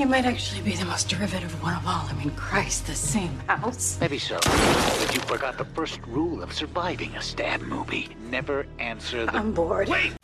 You might actually be the most derivative one of all. I mean, Christ, the same house. Maybe so. But you forgot the first rule of surviving a stab movie. Never answer the... I'm bored. Wait!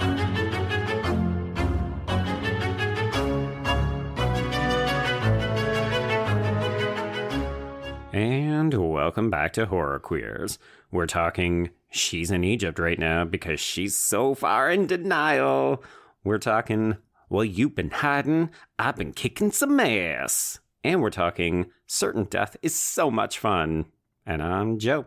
And welcome back to Horror Queers. We're talking she's in Egypt right now because she's so far in denial. We're talking, well, you've been hiding, I've been kicking some ass. And we're talking, certain death is so much fun. And I'm Joe.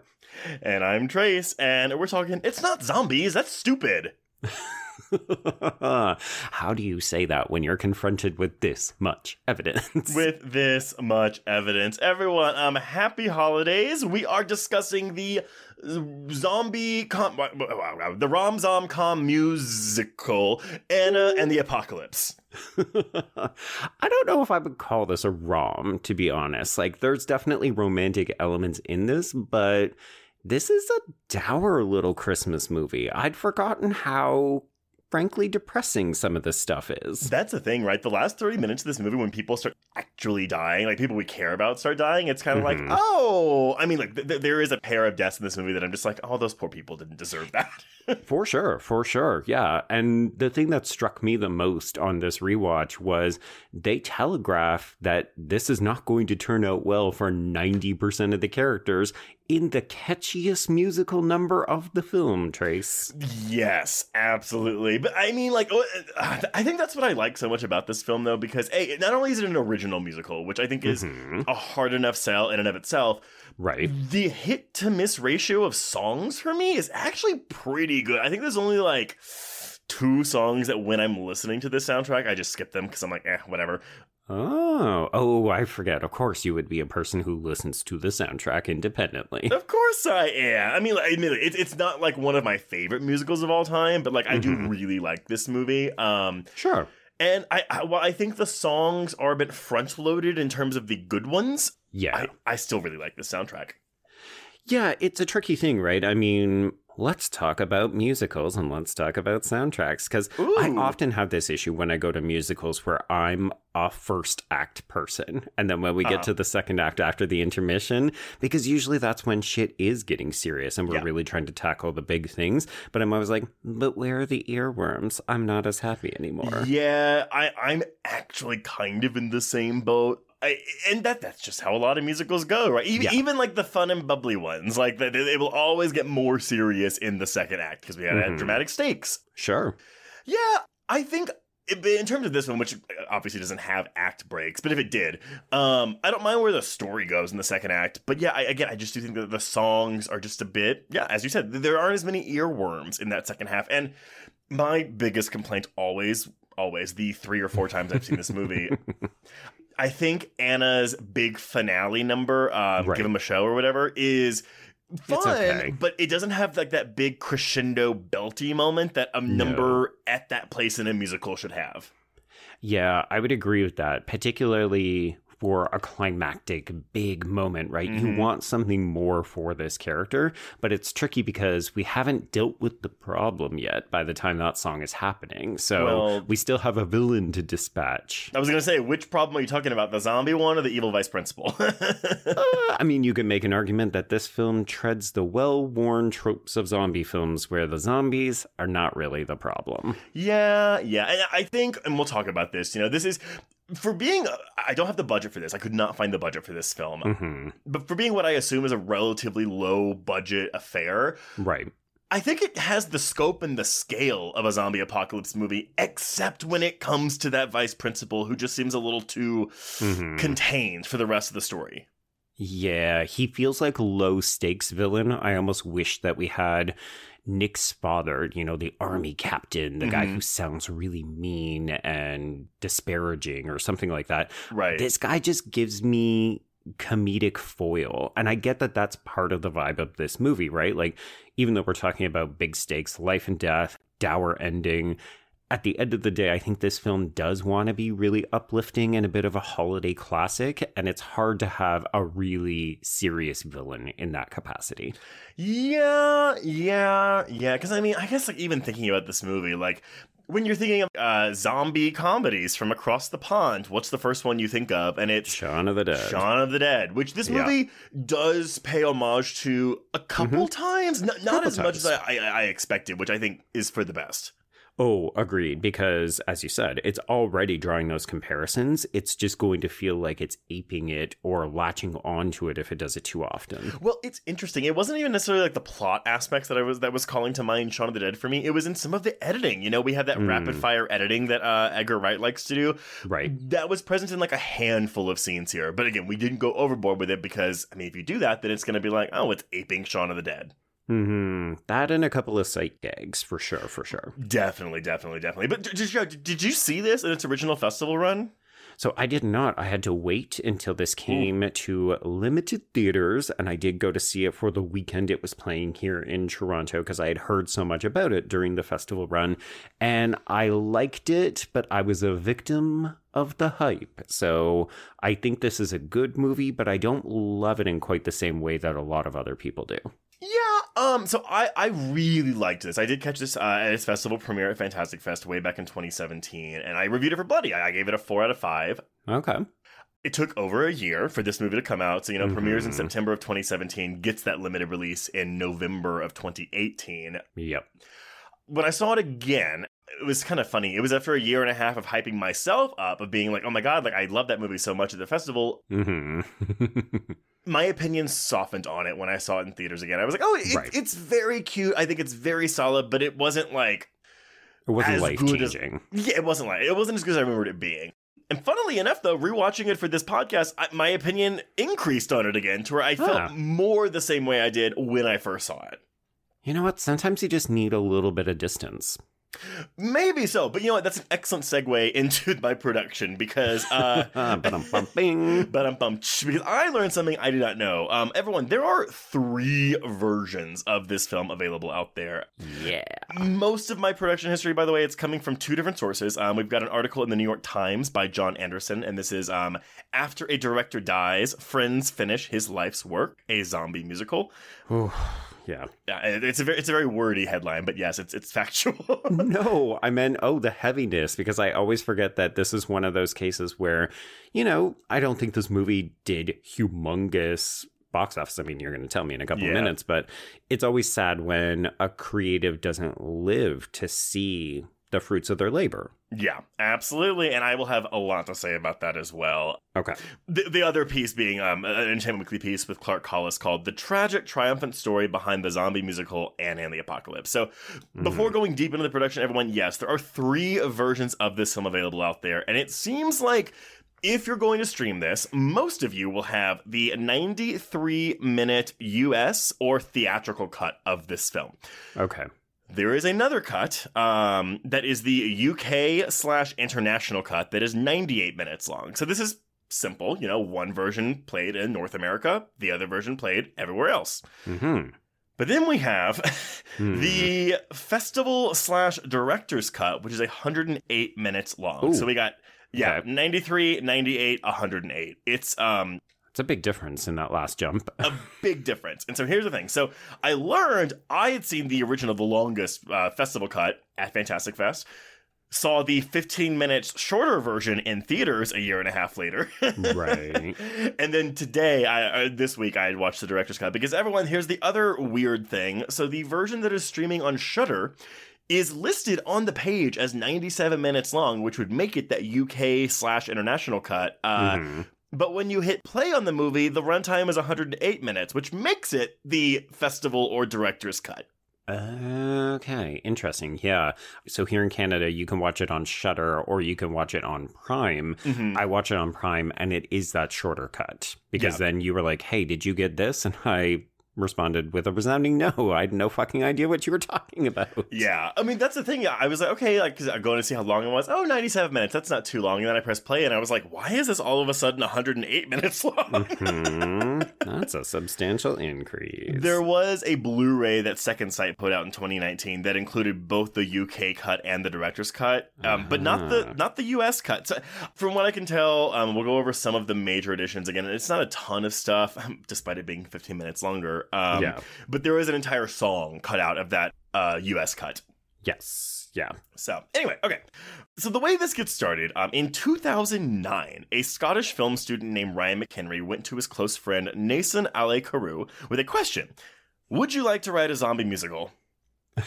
And I'm Trace, and we're talking, it's not zombies, that's stupid. How do you say that when you're confronted with this much evidence? With this much evidence. Everyone, um, happy holidays. We are discussing the zombie com- the Rom Zom Com musical, Anna and the Apocalypse. I don't know if I would call this a rom, to be honest. Like, there's definitely romantic elements in this, but this is a dour little Christmas movie. I'd forgotten how frankly depressing some of this stuff is. That's the thing, right? The last 30 minutes of this movie, when people start actually dying, like people we care about start dying, it's kind of mm-hmm. like, oh, I mean, like th- th- there is a pair of deaths in this movie that I'm just like, oh, those poor people didn't deserve that. for sure, for sure. Yeah. And the thing that struck me the most on this rewatch was they telegraph that this is not going to turn out well for 90% of the characters in the catchiest musical number of the film, Trace. Yes, absolutely. But I mean, like, oh, uh, I think that's what I like so much about this film, though, because A, not only is it an original musical, which I think is mm-hmm. a hard enough sell in and of itself, Right. The hit to miss ratio of songs for me is actually pretty good. I think there's only like two songs that when I'm listening to this soundtrack, I just skip them because I'm like, eh, whatever. Oh, oh, I forget. Of course, you would be a person who listens to the soundtrack independently. Of course, I am. I mean, I admit it, it's not like one of my favorite musicals of all time, but like I mm-hmm. do really like this movie. Um, sure. And I, I, well, I think the songs are a bit front loaded in terms of the good ones. Yeah, I, I still really like the soundtrack. Yeah, it's a tricky thing, right? I mean, let's talk about musicals and let's talk about soundtracks because I often have this issue when I go to musicals where I'm a first act person. And then when we get uh-huh. to the second act after the intermission, because usually that's when shit is getting serious and we're yeah. really trying to tackle the big things. But I'm always like, but where are the earworms? I'm not as happy anymore. Yeah, I, I'm actually kind of in the same boat. I, and that that's just how a lot of musicals go, right? Even, yeah. even like the fun and bubbly ones, like they, they will always get more serious in the second act because we had mm-hmm. dramatic stakes. Sure. Yeah, I think in terms of this one, which obviously doesn't have act breaks, but if it did, um, I don't mind where the story goes in the second act. But yeah, I, again, I just do think that the songs are just a bit, yeah, as you said, there aren't as many earworms in that second half. And my biggest complaint always, always, the three or four times I've seen this movie, I think Anna's big finale number, um, right. "Give Him a Show" or whatever, is fun, okay. but it doesn't have like that big crescendo belty moment that a no. number at that place in a musical should have. Yeah, I would agree with that, particularly for a climactic big moment, right? You Mm-hmm. want something more for this character, but it's tricky because we haven't dealt with the problem yet by the time that song is happening. So Well- we still have a villain to dispatch. I was gonna say, which problem are you talking about? The zombie one or the evil vice principal? I mean, you could make an argument that this film treads the well worn tropes of zombie films where the zombies are not really the problem. yeah, yeah. And I think, and we'll talk about this, you know, this is. For being, I don't have the budget for this. I could not find the budget for this film. hmm But for being what I assume is a relatively low budget affair, Right. I think it has the scope and the scale of a zombie apocalypse movie, except when it comes to that vice principal who just seems a little too Mhm. contained for the rest of the story. Yeah, he feels like low stakes villain. I almost wish that we had Nick's father, you know, the army captain, the guy Mhm. who sounds really mean and disparaging or something like that. Right. This guy just gives me comedic foil. And I get that that's part of the vibe of this movie, right? Like, even though we're talking about big stakes, life and death, dour ending, at the end of the day, I think this film does want to be really uplifting and a bit of a holiday classic. And it's hard to have a really serious villain in that capacity. Yeah, yeah, yeah. Because I mean, I guess like even thinking about this movie, like when you're thinking of uh, zombie comedies from across the pond, what's the first one you think of? And it's Shaun of the Dead. Shaun of the Dead, which this Yeah. movie does pay homage to a couple times, N- not Couple as much as I, I, I expected, which I think is for the best. Oh, agreed. Because as you said, it's already drawing those comparisons. It's just going to feel like it's aping it or latching onto it if it does it too often. Well, it's interesting. It wasn't even necessarily like the plot aspects that I was that was calling to mind Shaun of the Dead for me. It was in some of the editing. You know, we had that rapid fire editing that uh, Edgar Wright likes to do. Right. That was present in like a handful of scenes here. But again, we didn't go overboard with it because I mean, if you do that, then it's going to be like, oh, it's aping Shaun of the Dead. Hmm That and a couple of sight gags for sure, for sure. Definitely, definitely, definitely. But did you, did you see this in its original festival run? So I did not. I had to wait until this came to limited theaters, and I did go to see it for the weekend it was playing here in Toronto because I had heard so much about it during the festival run, and I liked it, but I was a victim of the hype. So I think this is a good movie, but I don't love it in quite the same way that a lot of other people do. Yeah, um, so I, I really liked this. I did catch this uh, at its festival premiere at Fantastic Fest way back in 2017, and I reviewed it for Bloody. I gave it a 4 out of 5. Okay. It took over a year for this movie to come out. So, you know, premieres in. September of 2017, gets that limited release in November of 2018. Yep. When I saw it again, it was kind of funny. It was after a year and a half of hyping myself up, of being like, oh my God, like I love that movie so much at the festival. hmm my opinion softened on it when I saw it in theaters again. I was like, oh, it, Right. it's very cute. I think it's very solid, but it wasn't like, it wasn't As life changing. yeah, it wasn't like, it wasn't as good as I remembered it being. And funnily enough, though, rewatching it for this podcast, I, my opinion increased on it again to where I felt Ah. more the same way I did when I first saw it. You know what? Sometimes you just need a little bit of distance. Maybe so, but you know what? That's an excellent segue into my production because uh. But bum, because I learned something I did not know. Um, everyone, there are three versions of this film available out there. Yeah. Most of my production history, by the way, it's coming from two different sources. Um, we've got an article in the New York Times by John Anderson, and this is um, After a Director Dies, Friends Finish His Life's Work, a zombie musical. Ooh, yeah. Yeah, it's a very, it's a very wordy headline, but yes, it's it's factual. No, I meant, oh, the heaviness, because I always forget that this is one of those cases where, you know, I don't think this movie did humongous box office. I mean, you're going to tell me in a couple Yeah. minutes, but it's always sad when a creative doesn't live to see the fruits of their labor. yeah, absolutely, and I will have a lot to say about that as well. Okay. The, the other piece being um, an Entertainment Weekly piece with Clark Collis called The Tragic Triumphant Story Behind the Zombie Musical Anna and the Apocalypse. So, before going deep into the production, everyone, yes, there are three versions of this film available out there, and it seems like if you're going to stream this, most of you will have the 93 minute US or theatrical cut of this film. Okay. There is another cut um, that is the UK slash international cut that is 98 minutes long. So this is simple. You know, one version played in North America, the other version played everywhere else. hmm But then we have the festival slash director's cut, which is 108 minutes long. Ooh. So we got Yeah, Okay. 93, 98, 108. It's um It's a big difference in that last jump. a big difference. And so here's the thing. So I learned I had seen the original, the longest uh, festival cut at Fantastic Fest. Saw the 15 minutes shorter version in theaters a year and a half later. Right. And then today, I uh, this week, I had watched the director's cut because everyone. Here's the other weird thing. So the version that is streaming on Shudder is listed on the page as 97 minutes long, which would make it that UK slash international cut. Uh, Mhm. But when you hit play on the movie, the runtime is 108 minutes, which makes it the festival or director's cut. Okay, interesting. Yeah. So here in Canada, you can watch it on Shudder or you can watch it on Prime. Mm-hmm. I watch it on Prime and it is that shorter cut because Yeah. then you were like, hey, did you get this? And I responded with a resounding no. I had no fucking idea what you were talking about. Yeah, I mean that's the thing. I was like, okay, like I'm going to see how long it was. Oh, 97 minutes. That's not too long. And then I pressed play, and I was like, why is this all of a sudden 108 minutes long? Hmm, that's a substantial increase. There was a Blu-ray that Second Sight put out in 2019 that included both the UK cut and the director's cut, um, but not the Ah. not the US cut. So, from what I can tell, um, we'll go over some of the major additions again. It's not a ton of stuff, despite it being 15 minutes longer. Um, Yeah. but there is an entire song cut out of that uh, US cut. yes. Yeah. So, anyway, okay. So, the way this gets started, um, in 2009, a Scottish film student named Ryan McHenry went to his close friend Naysun Alae-Carew with a question Would you like to write a zombie musical?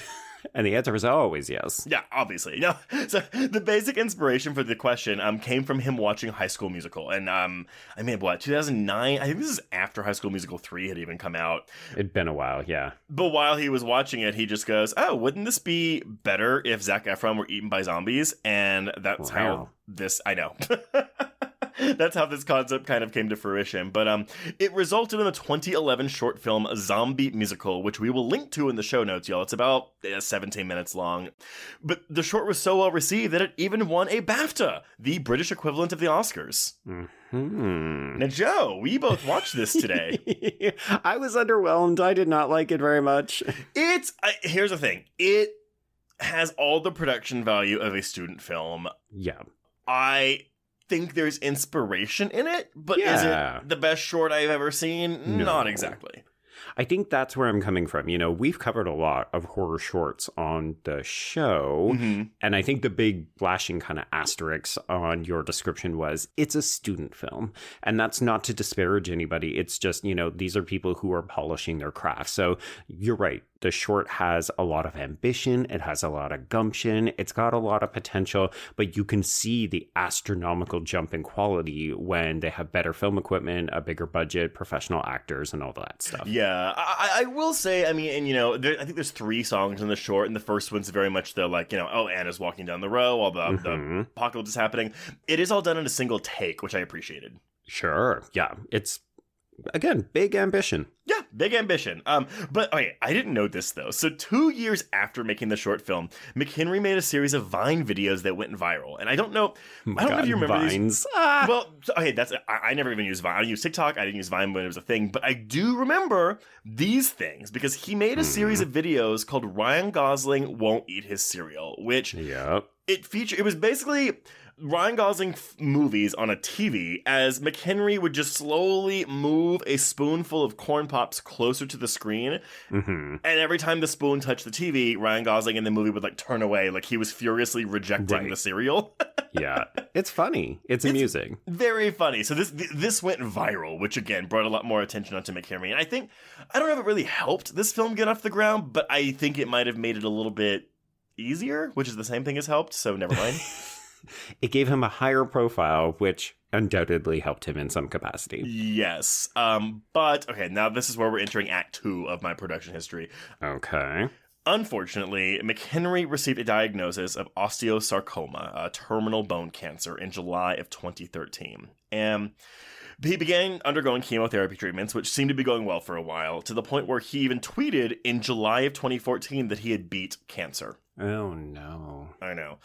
And the answer is always yes. Yeah, obviously. No. So the basic inspiration for the question um came from him watching High School Musical, and um I mean what 2009? I think this is after High School Musical three had even come out. It'd been a while. Yeah. But while he was watching it, he just goes, "Oh, wouldn't this be better if Zac Efron were eaten by zombies?" And that's how this. I know. That's how this concept kind of came to fruition. But um, it resulted in the 2011 short film Zombie Musical, which we will link to in the show notes, y'all. It's about uh, 17 minutes long. But the short was so well received that it even won a BAFTA, the British equivalent of the Oscars. Hmm. Now, Joe, we both watched this today. I was underwhelmed. I did not like it very much. It's I, here's the thing. It has all the production value of a student film. Yeah. I think there's inspiration in it, but Yeah. is it the best short I've ever seen? No. Not exactly. I think that's where I'm coming from. You know, we've covered a lot of horror shorts on the show. Mhm. And I think the big flashing kind of asterisk on your description was it's a student film. And that's not to disparage anybody. It's just, you know, these are people who are polishing their craft. So you're right. The short has a lot of ambition, it has a lot of gumption, it's got a lot of potential, but you can see the astronomical jump in quality when they have better film equipment, a bigger budget, professional actors, and all that stuff. Yeah, I, I I will say, I mean, and you know, there, I think there's three songs in the short, and the first one's very much the like, you know, oh, Anna's walking down the row while the, the Mhm. apocalypse is happening. It is all done in a single take, which I appreciated. Sure. Yeah. It's, again, big ambition. Yeah, big ambition. Um, but okay, I didn't know this though. So two years after making the short film, McHenry made a series of Vine videos that went viral, and I don't know, I don't know if you remember these. Vines. Ah. Well, okay, that's I, I never even used Vine. I use TikTok. I didn't use Vine when it was a thing, but I do remember these things because he made a series of videos called Ryan Gosling won't eat his cereal, which yeah, it featured. It was basically Ryan Gosling f- movies on a TV as McHenry would just slowly move a spoonful of corn pops closer to the screen, hmm and every time the spoon touched the TV, Ryan Gosling in the movie would like turn away, like he was furiously rejecting Right. the cereal. Yeah. It's funny. It's amusing. Very funny. So this th- this went viral, which again brought a lot more attention onto McHenry. And I think I don't know if it really helped this film get off the ground, but I think it might have made it a little bit easier, which is the same thing as helped. So never mind. It gave him a higher profile, which undoubtedly helped him in some capacity. yes. Um. But okay, now this is where we're entering Act Two of my production history. Okay. Unfortunately, McHenry received a diagnosis of osteosarcoma, a terminal bone cancer, in July of 2013. And he began undergoing chemotherapy treatments, which seemed to be going well for a while, to the point where he even tweeted in July of 2014 that he had beat cancer. Oh no. I know.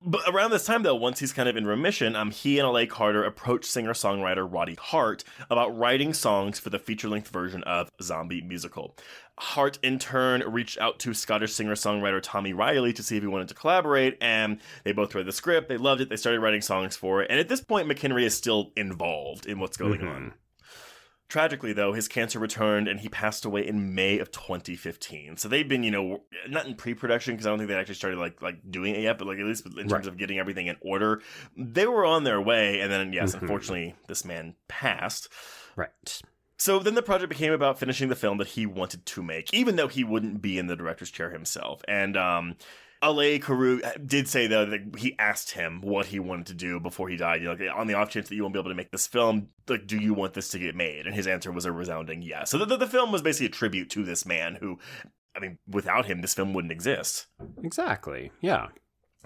But around this time, though, once he's kind of in remission, um, he and Alae-Carew approached singer-songwriter Roddy Hart about writing songs for the feature-length version of Zombie Musical. Hart, in turn, reached out to Scottish singer-songwriter Tommy Reilly to see if he wanted to collaborate, and they both read the script, they loved it, they started writing songs for it, and at this point, McHenry is still involved in what's going Mhm. on. Tragically, though, his cancer returned and he passed away in May of 2015. So they've been, you know, not in pre-production because I don't think they actually started like like doing it yet, but like at least in terms Right. of getting everything in order, they were on their way. And then, yes, Mhm. unfortunately, this man passed. Right. So then the project became about finishing the film that he wanted to make, even though he wouldn't be in the director's chair himself. And um, Alae-Carew uh, did say though that he asked him what he wanted to do before he died. You know, like, on the off chance that you won't be able to make this film, like, do you want this to get made? And his answer was a resounding yes. So the, the film was basically a tribute to this man who, I mean, without him, this film wouldn't exist. Exactly. Yeah.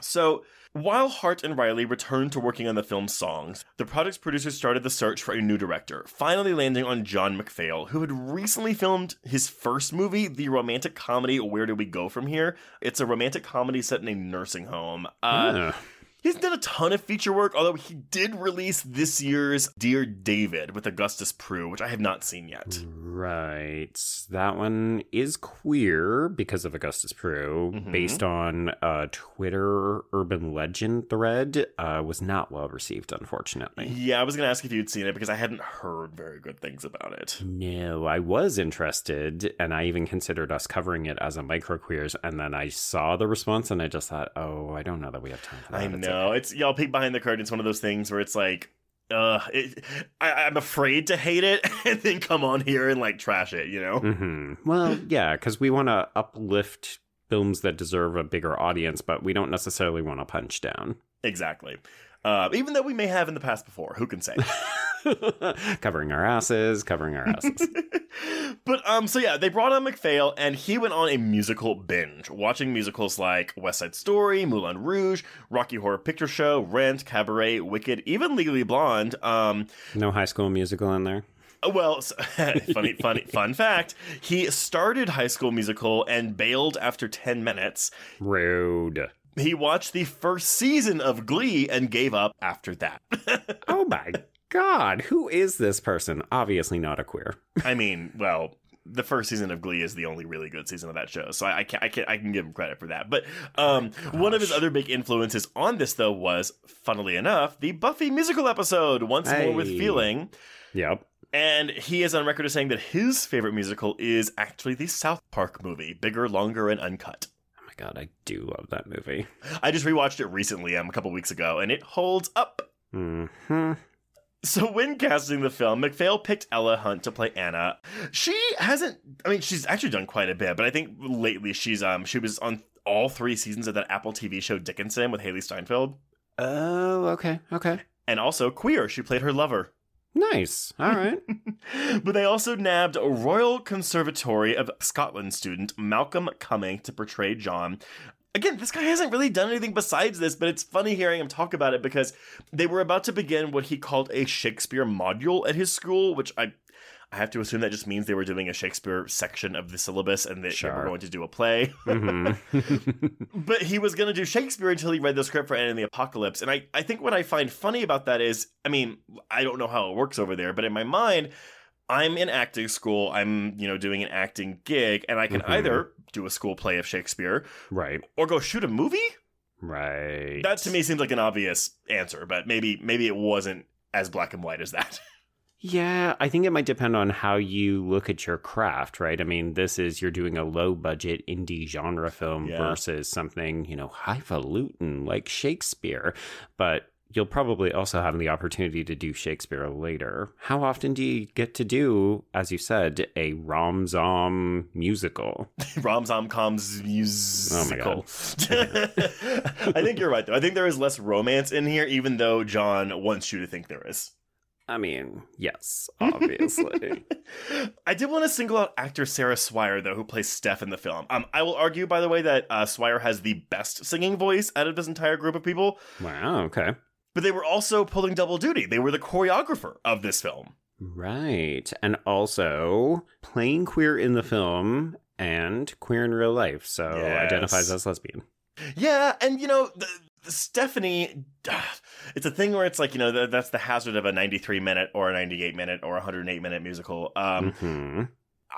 So, while Hart and Reilly returned to working on the film's songs, the project's producers started the search for a new director, finally landing on John McPhail, who had recently filmed his first movie, the romantic comedy Where Do We Go From Here? It's a romantic comedy set in a nursing home. Uh. He hasn't done a ton of feature work, although he did release this year's Dear David with Augustus Prew, which I have not seen yet. Right. That one is queer because of Augustus Prew, Mhm. based on a Twitter urban legend thread. Uh, was not well received, unfortunately. Yeah, I was going to ask if you'd seen it because I hadn't heard very good things about it. No, I was interested, and I even considered us covering it as a micro queers, and then I saw the response, and I just thought, oh, I don't know that we have time for that. I It's know. It's y'all peek behind the curtain. It's one of those things where it's like, uh, it, I, I'm afraid to hate it and then come on here and like trash it, you know? hmm Well, yeah, because we want to uplift films that deserve a bigger audience, but we don't necessarily want to punch down. Exactly. Uh, even though we may have in the past before, who can say? covering our asses, covering our asses. but um, so yeah, they brought on McPhail, and he went on a musical binge, watching musicals like West Side Story, Moulin Rouge, Rocky Horror Picture Show, Rent, Cabaret, Wicked, even Legally Blonde. Um, no high school musical in there. Well, funny, funny, fun fact: he started High School Musical and bailed after ten minutes. Rude. He watched the first season of Glee and gave up after that. Oh my god, who is this person? Obviously not a queer. I mean, well, the first season of Glee is the only really good season of that show, so I, I can I can I can give him credit for that. But um, one of his other big influences on this, though, was funnily enough the Buffy musical episode "Once More with Feeling." Yep. And he is on record as saying that his favorite musical is actually the South Park movie, bigger, longer, and uncut. Oh my god, I do love that movie. I just rewatched it recently, um, a couple weeks ago, and it holds up. hmm So when casting the film, McPhail picked Ella Hunt to play Anna. She hasn't. I mean, she's actually done quite a bit, but I think lately she's um she was on all three seasons of that Apple TV show Dickinson with Hailee Steinfeld, Oh, okay, okay. and also Queer. She played her lover. Nice. All right. but they also nabbed a Royal Conservatory of Scotland student Malcolm Cumming to portray John. Again, this guy hasn't really done anything besides this, but it's funny hearing him talk about it because they were about to begin what he called a Shakespeare module at his school, which I I have to assume that just means they were doing a Shakespeare section of the syllabus and that they were going to do a play. hmm but he was going to do Shakespeare until he read the script for Anna and the Apocalypse. And I, I think what I find funny about that is, I mean, I don't know how it works over there, but in my mind, I'm in acting school. I'm, you know, doing an acting gig, and I can Mhm. either do a school play of Shakespeare right. or go shoot a movie. Right. That to me seems like an obvious answer, but maybe maybe it wasn't as black and white as that. Yeah, I think it might depend on how you look at your craft, right? I mean, this is you're doing a low budget indie genre film Yeah. versus something, you know, highfalutin like Shakespeare. But you'll probably also have the opportunity to do Shakespeare later. How often do you get to do, as you said, a rom zom musical? Rom Zom coms musical. Oh I think you're right though. I think there is less romance in here, even though John wants you to think there is. I mean, yes, obviously. I did want to single out actor Sarah Swire, though, who plays Steph in the film. Um, I will argue, by the way, that uh, Swire has the best singing voice out of this entire group of people, wow, okay. But they were also pulling double duty. They were the choreographer of this film. Right. And also playing queer in the film and queer in real life. So Yes. identifies as lesbian. Yeah, and you know, th- Stephanie, it's a thing where it's like, you know, that's the hazard of a 93 minute or a 98 minute or 108 minute musical. Um, mm-hmm.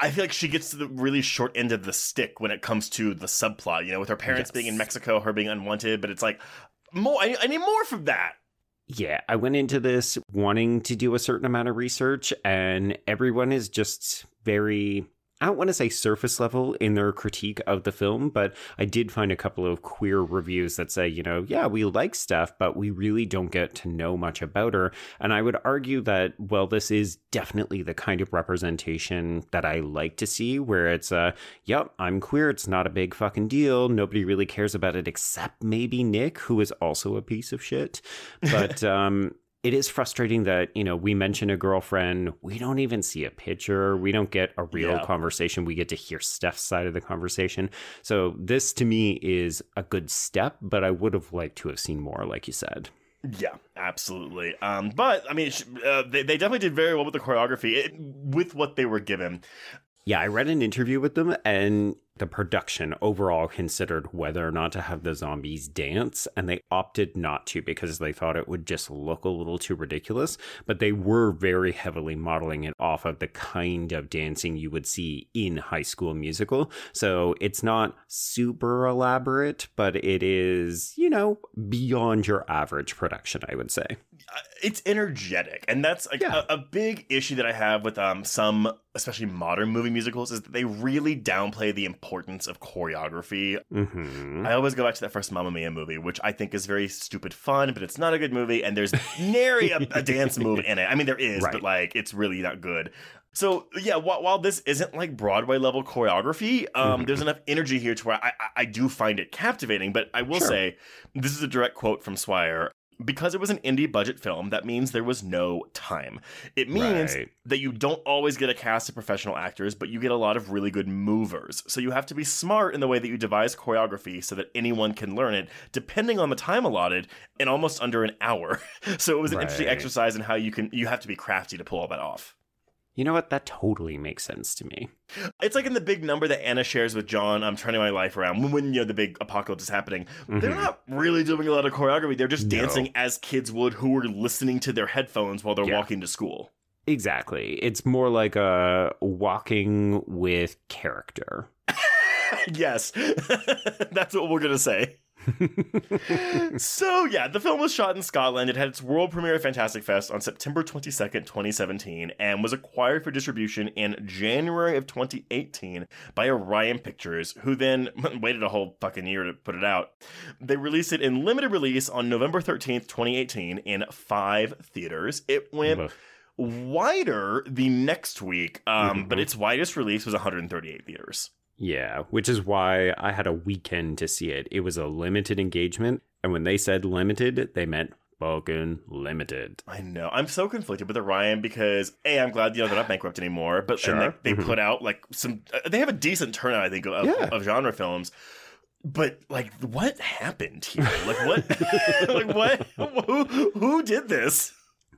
I feel like she gets to the really short end of the stick when it comes to the subplot, you know, with her parents yes. being in Mexico, her being unwanted, but it's like, more, I, I need more from that. Yeah, I went into this wanting to do a certain amount of research, and everyone is just very I don't want to say surface level in their critique of the film, but I did find a couple of queer reviews that say, you know, yeah, we like Steph, but we really don't get to know much about her. And I would argue that, well, this is definitely the kind of representation that I like to see, where it's, uh, yep, I'm queer. It's not a big fucking deal. Nobody really cares about it except maybe Nick, who is also a piece of shit. But, um, it is frustrating that you know we mention a girlfriend we don't even see a picture we don't get a real yeah. conversation we get to hear steph's side of the conversation so this to me is a good step but i would have liked to have seen more like you said yeah, absolutely. Um, but I mean, uh, they, they definitely did very well with the choreography it, with what they were given. Yeah, I read an interview with them, and the production overall considered whether or not to have the zombies dance, and they opted not to because they thought it would just look a little too ridiculous. But they were very heavily modeling it off of the kind of dancing you would see in High School Musical. So it's not super elaborate, but it is, you know, beyond your average production, I would say. Uh, it's energetic, and that's like yeah. a, a big issue that I have with um some, especially modern movie musicals, is that they really downplay the importance of choreography. Mm-hmm. I always go back to that first Mamma Mia movie, which I think is very stupid fun, but it's not a good movie, and there's nary a, a dance move in it. I mean, there is, right. but like it's really not good. So yeah, while, while this isn't like Broadway level choreography, um, mm-hmm. there's enough energy here to where I, I, I do find it captivating. But I will sure. say, this is a direct quote from Swire because it was an indie budget film, that means there was no time. It means right. that you don't always get a cast of professional actors, but you get a lot of really good movers. So you have to be smart in the way that you devise choreography so that anyone can learn it, depending on the time allotted, in almost under an hour. so it was an right. interesting exercise in how you can you have to be crafty to pull all that off. You know what? That totally makes sense to me. It's like in the big number that Anna shares with John, I'm turning my life around when, you know the big apocalypse is happening. Mm-hmm. They're not really doing a lot of choreography. They're just no. dancing as kids would who are listening to their headphones while they're yeah. walking to school. Exactly. It's more like a walking with character. yes. That's what we're going to say. so yeah, the film was shot in Scotland. It had its world premiere at Fantastic Fest on September 22nd, 2017, and was acquired for distribution in January of 2018 by Orion Pictures, who then waited a whole fucking year to put it out. They released it in limited release on November 13th, 2018 in five theaters. It went wider the next week, um, mm-hmm. but its widest release was 138 theaters. Yeah, which is why I had a weekend to see it. It was a limited engagement. And when they said limited, they meant fucking limited. I know. I'm so conflicted with Orion because A, I'm glad you know they're not bankrupt anymore, but sure. they, they mm-hmm. put out like some uh, they have a decent turnout, I think, of, yeah. of genre films. But like what happened here? Like what like what who who did this?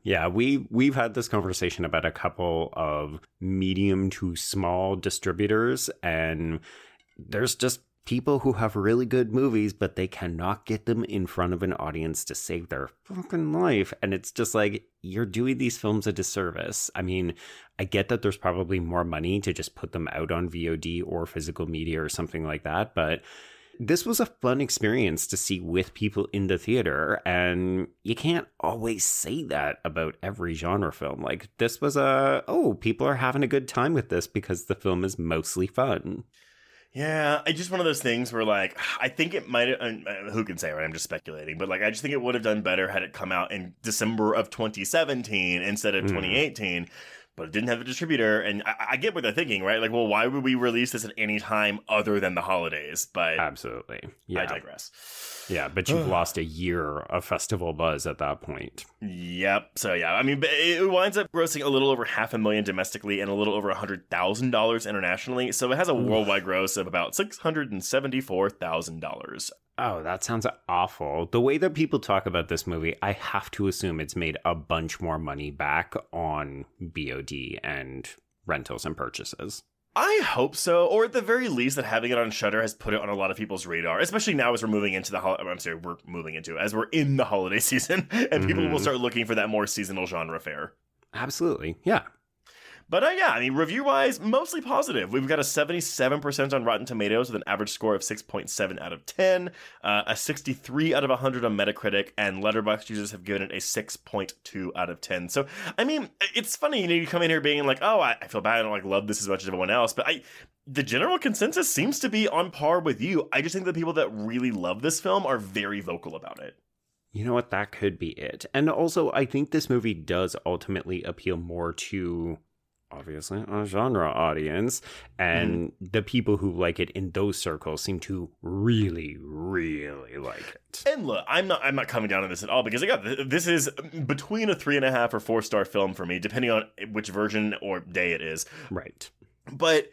Yeah, we we've had this conversation about a couple of medium to small distributors and there's just people who have really good movies but they cannot get them in front of an audience to save their fucking life and it's just like you're doing these films a disservice. I mean, I get that there's probably more money to just put them out on VOD or physical media or something like that, but this was a fun experience to see with people in the theater and you can't always say that about every genre film like this was a oh people are having a good time with this because the film is mostly fun yeah, it's just one of those things where, like, I think it might. Uh, who can say, right? I'm just speculating, but like, I just think it would have done better had it come out in December of 2017 instead of mm. 2018 but it didn't have a distributor. And I, I, get what they're thinking, right? Like, well, why would we release this at any time other than the holidays? But absolutely, yeah. I digress. Yeah, but you've lost a year of festival buzz at that point. Yep. So yeah, I mean, it winds up grossing a little over half a million domestically and a little over a hundred thousand dollars internationally. So it has a worldwide gross of about six hundred and seventy-four thousand dollars. Oh, that sounds awful. The way that people talk about this movie, I have to assume it's made a bunch more money back on VOD and rentals and purchases. I hope so, or at the very least, that having it on Shudder has put it on a lot of people's radar, especially now as we're moving into the. Ho- I'm sorry, we're moving into as we're in the holiday season, and people will mm-hmm. start looking for that more seasonal genre fare. Absolutely. Yeah. But uh, yeah, I mean, review wise, mostly positive. We've got a 77% on Rotten Tomatoes with an average score of 6.7 out of 10, uh, a 63 out of 100 on Metacritic, and Letterboxd users have given it a 6.2 out of 10. So, I mean, it's funny, you know, you come in here being like, oh, I, I feel bad, I don't like love this as much as everyone else, but I. The general consensus seems to be on par with you. I just think the people that really love this film are very vocal about it. You know what? That could be it. And also, I think this movie does ultimately appeal more to obviously a genre audience and mm. the people who like it in those circles seem to really really like it. And look i'm not i'm not coming down on this at all because again this is between a three and a half or four star film for me depending on which version or day it is. Right. But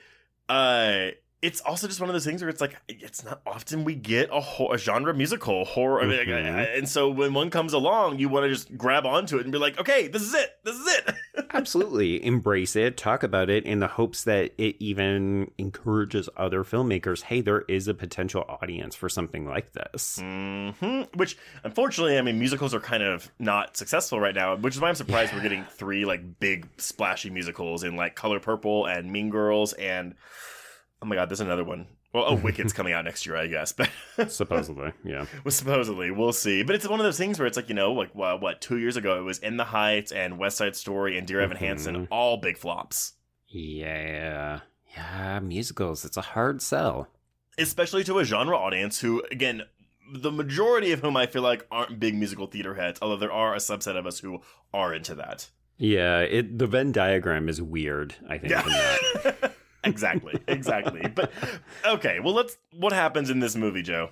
uh it's also just one of those things where it's like it's not often we get a, a genre musical horror, mm-hmm. and so when one comes along, you want to just grab onto it and be like, okay, this is it, this is it. Absolutely, embrace it, talk about it, in the hopes that it even encourages other filmmakers. Hey, there is a potential audience for something like this. Mm-hmm. Which, unfortunately, I mean, musicals are kind of not successful right now, which is why I'm surprised yeah. we're getting three like big splashy musicals in like Color Purple and Mean Girls and Oh my god, there's another one. Well, oh, Wicked's coming out next year, I guess. But supposedly, yeah. Well, supposedly, we'll see. But it's one of those things where it's like you know, like what, what two years ago it was In the Heights and West Side Story and Dear Evan mm-hmm. Hansen, all big flops. Yeah, yeah, musicals. It's a hard sell, especially to a genre audience who, again, the majority of whom I feel like aren't big musical theater heads. Although there are a subset of us who are into that. Yeah, it the Venn diagram is weird. I think. Yeah. exactly, exactly. But okay, well, let's. What happens in this movie, Joe?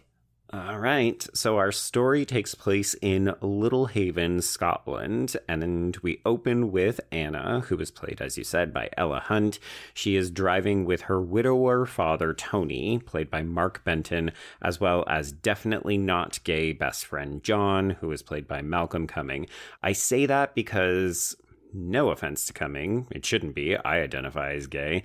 All right. So our story takes place in Little Haven, Scotland, and we open with Anna, who is played, as you said, by Ella Hunt. She is driving with her widower father, Tony, played by Mark Benton, as well as definitely not gay best friend John, who is played by Malcolm Cumming. I say that because no offense to Cumming, it shouldn't be. I identify as gay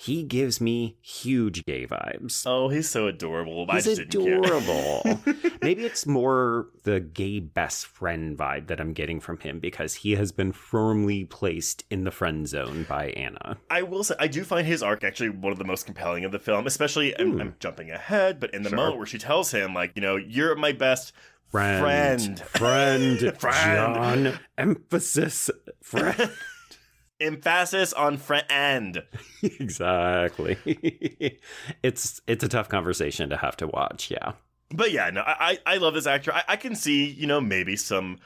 he gives me huge gay vibes. Oh, he's so adorable. He's adorable. Maybe it's more the gay best friend vibe that I'm getting from him because he has been firmly placed in the friend zone by Anna. I will say, I do find his arc actually one of the most compelling of the film, especially, I'm, hmm. I'm, jumping ahead, but in the sure. moment where she tells him, like, you know, you're my best friend. Friend. Friend. friend. John. Emphasis. Friend emphasis on friend exactly. It's it's a tough conversation to have to watch yeah but yeah no i i love this actor I, I can see you know maybe some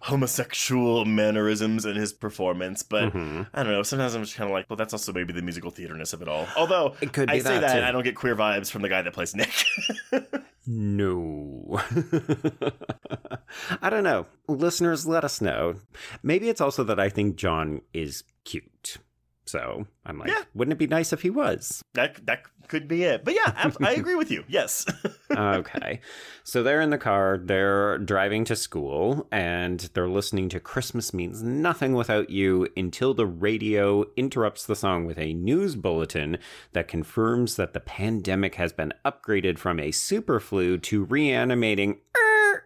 homosexual mannerisms in his performance but mm-hmm. i don't know sometimes i'm just kind of like well that's also maybe the musical theaterness of it all although it could i say that, that i don't get queer vibes from the guy that plays nick no. I don't know. Listeners, let us know. Maybe it's also that I think John is cute. So I'm like, yeah. wouldn't it be nice if he was? That that could be it. But yeah, I agree with you. Yes. okay. So they're in the car, they're driving to school, and they're listening to Christmas Means Nothing Without You until the radio interrupts the song with a news bulletin that confirms that the pandemic has been upgraded from a super flu to reanimating. Er,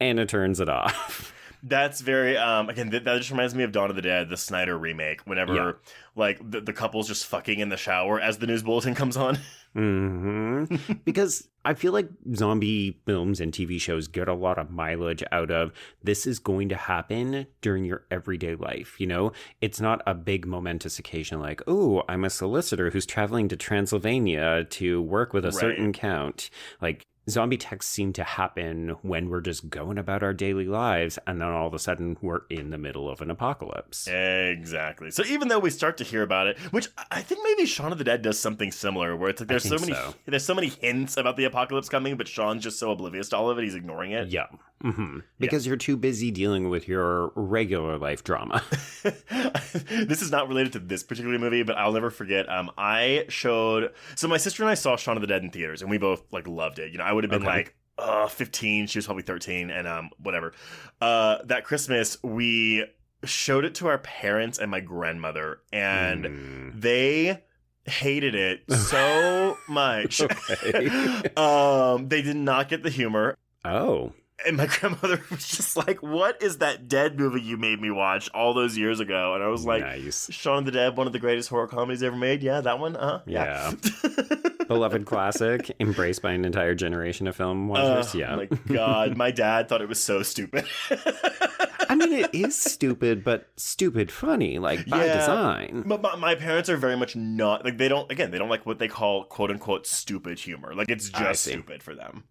and it turns it off. That's very um again that, that just reminds me of Dawn of the Dead, the Snyder remake. Whenever yeah. like the, the couple's just fucking in the shower as the news bulletin comes on. Mm-hmm. because I feel like zombie films and TV shows get a lot of mileage out of this is going to happen during your everyday life. You know, it's not a big momentous occasion like, oh, I'm a solicitor who's traveling to Transylvania to work with a right. certain count. Like zombie texts seem to happen when we're just going about our daily lives and then all of a sudden we're in the middle of an apocalypse. Exactly. So even though we start to hear about it, which I think maybe Shaun of the Dead does something similar where it's like there's so many so. there's so many hints about the apocalypse coming, but Shaun's just so oblivious to all of it, he's ignoring it. Yeah. Mm-hmm. Because yeah. you're too busy dealing with your regular life drama. this is not related to this particular movie, but I'll never forget. Um, I showed so my sister and I saw Shaun of the Dead in theaters, and we both like loved it. You know, I would have been okay. like uh 15 she was probably 13 and um whatever uh that christmas we showed it to our parents and my grandmother and mm. they hated it so much. um, they did not get the humor. Oh. And my grandmother was just like, What is that dead movie you made me watch all those years ago? And I was like, Nice. Shaun of the Dead, one of the greatest horror comedies ever made. Yeah, that one. Uh, Yeah. Beloved classic, embraced by an entire generation of film watchers. Oh yeah. my god, my dad thought it was so stupid. I mean, it is stupid, but stupid funny, like by Yeah. design. But my, my parents are very much not like they don't again they don't like what they call quote unquote stupid humor. Like it's just stupid for them.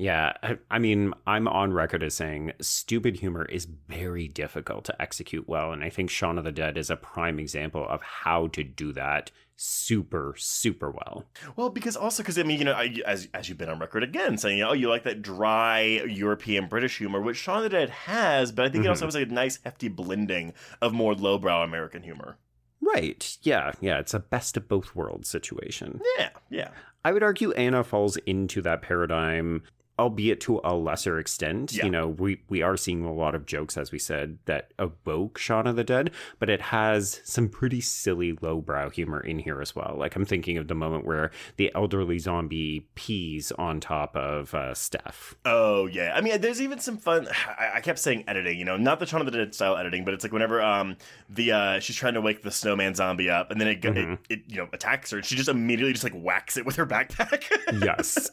Yeah, I, I mean, I'm on record as saying stupid humor is very difficult to execute well, and I think Shaun of the Dead is a prime example of how to do that super, super well. Well, because also because I mean you know I, as as you've been on record again saying oh you like that dry European British humor which Shaun of the Dead has, but I think it also mm-hmm. has like a nice hefty blending of more lowbrow American humor. Right? Yeah, yeah. It's a best of both worlds situation. Yeah, yeah. I would argue Anna falls into that paradigm, albeit to a lesser extent. Yeah. You know, we, we are seeing a lot of jokes, as we said, that evoke Shaun of the Dead, but it has some pretty silly lowbrow humor in here as well. Like I'm thinking of the moment where the elderly zombie pees on top of uh, Steph. Oh yeah, I mean, there's even some fun. I, I kept saying editing, you know, not the Shaun of the Dead style editing, but it's like whenever um the uh she's trying to wake the snowman zombie up, and then it, Mm-hmm. it, it you know attacks her, and she just immediately just like whacks it with her backpack. Yes.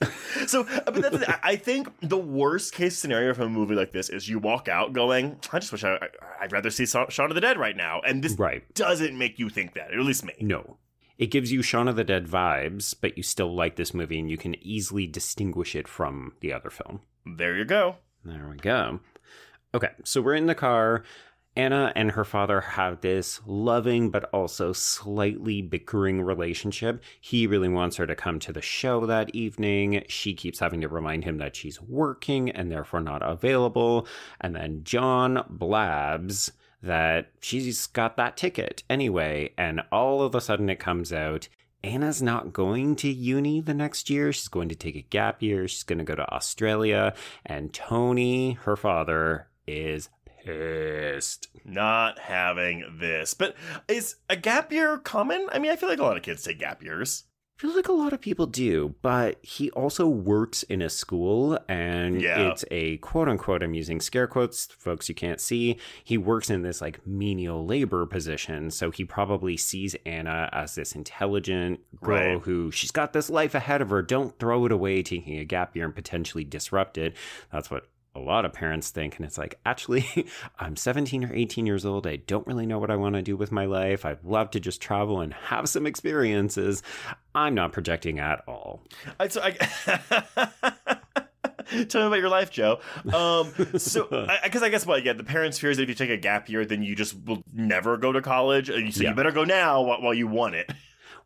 so, but that's. I I think the worst case scenario from a movie like this is you walk out going, I just wish I, I I'd rather see Shaun of the Dead right now, and this right. doesn't make you think that, at least me. No. It gives you Shaun of the Dead vibes, but you still like this movie and you can easily distinguish it from the other film. There you go. There we go. Okay, so we're in the car. Anna and her father have this loving but also slightly bickering relationship. He really wants her to come to the show that evening. She keeps having to remind him that she's working and therefore not available. And then John blabs that she's got that ticket anyway. And all of a sudden it comes out Anna's not going to uni the next year. She's going to take a gap year. She's going to go to Australia. And Tony, her father, is pissed. Not having this, but is a gap year common? I mean, I feel like a lot of kids take gap years. I feel like a lot of people do, but he also works in a school and Yeah. it's a quote unquote, I'm using scare quotes, folks you can't see. He works in this like menial labor position. So he probably sees Anna as this intelligent girl Right. who she's got this life ahead of her. Don't throw it away taking a gap year and potentially disrupt it. That's what a lot of parents think. And it's like, actually, I'm 17 or 18 years old. I don't really know what I want to do with my life. I'd love to just travel and have some experiences. I'm not projecting at all. I, so I, Tell me about your life, Joe. Um, so, because I, guess what, yeah, the parents' fears that if you take a gap year, then you just will never go to college. Uh, So Yeah. you better go now while, while you want it.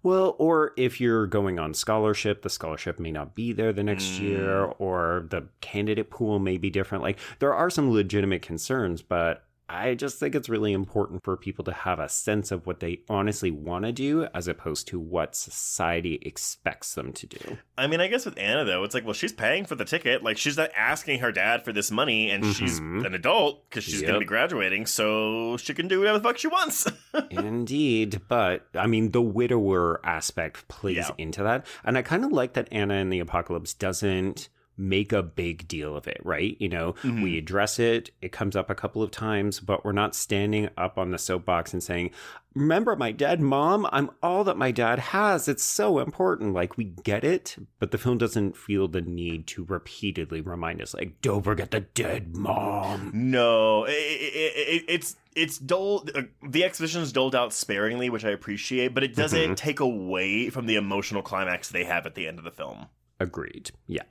Well, or if you're going on scholarship, the scholarship may not be there the next year, mm. or the candidate pool may be different. Like, there are some legitimate concerns, but I just think it's really important for people to have a sense of what they honestly want to do as opposed to what society expects them to do. I mean, I guess with Anna though, it's like, well, she's paying for the ticket. Like, she's not asking her dad for this money, and she's Mhm. an adult because she's going to be graduating, so she can do whatever the fuck she wants. Indeed, but I mean, the widower aspect plays Yeah. into that. And I kind of like that Anna in the Apocalypse doesn't make a big deal of it, right? You know, Mm-hmm. we address it, it comes up a couple of times, but we're not standing up on the soapbox and saying, Remember my dead mom? I'm all that my dad has. It's so important. Like, we get it, but the film doesn't feel the need to repeatedly remind us, like, don't forget the dead mom. No, it, it, it, it's it's doled. Uh, the exposition is doled out sparingly, which I appreciate, but it doesn't take away from the emotional climax they have at the end of the film. Agreed. Yeah.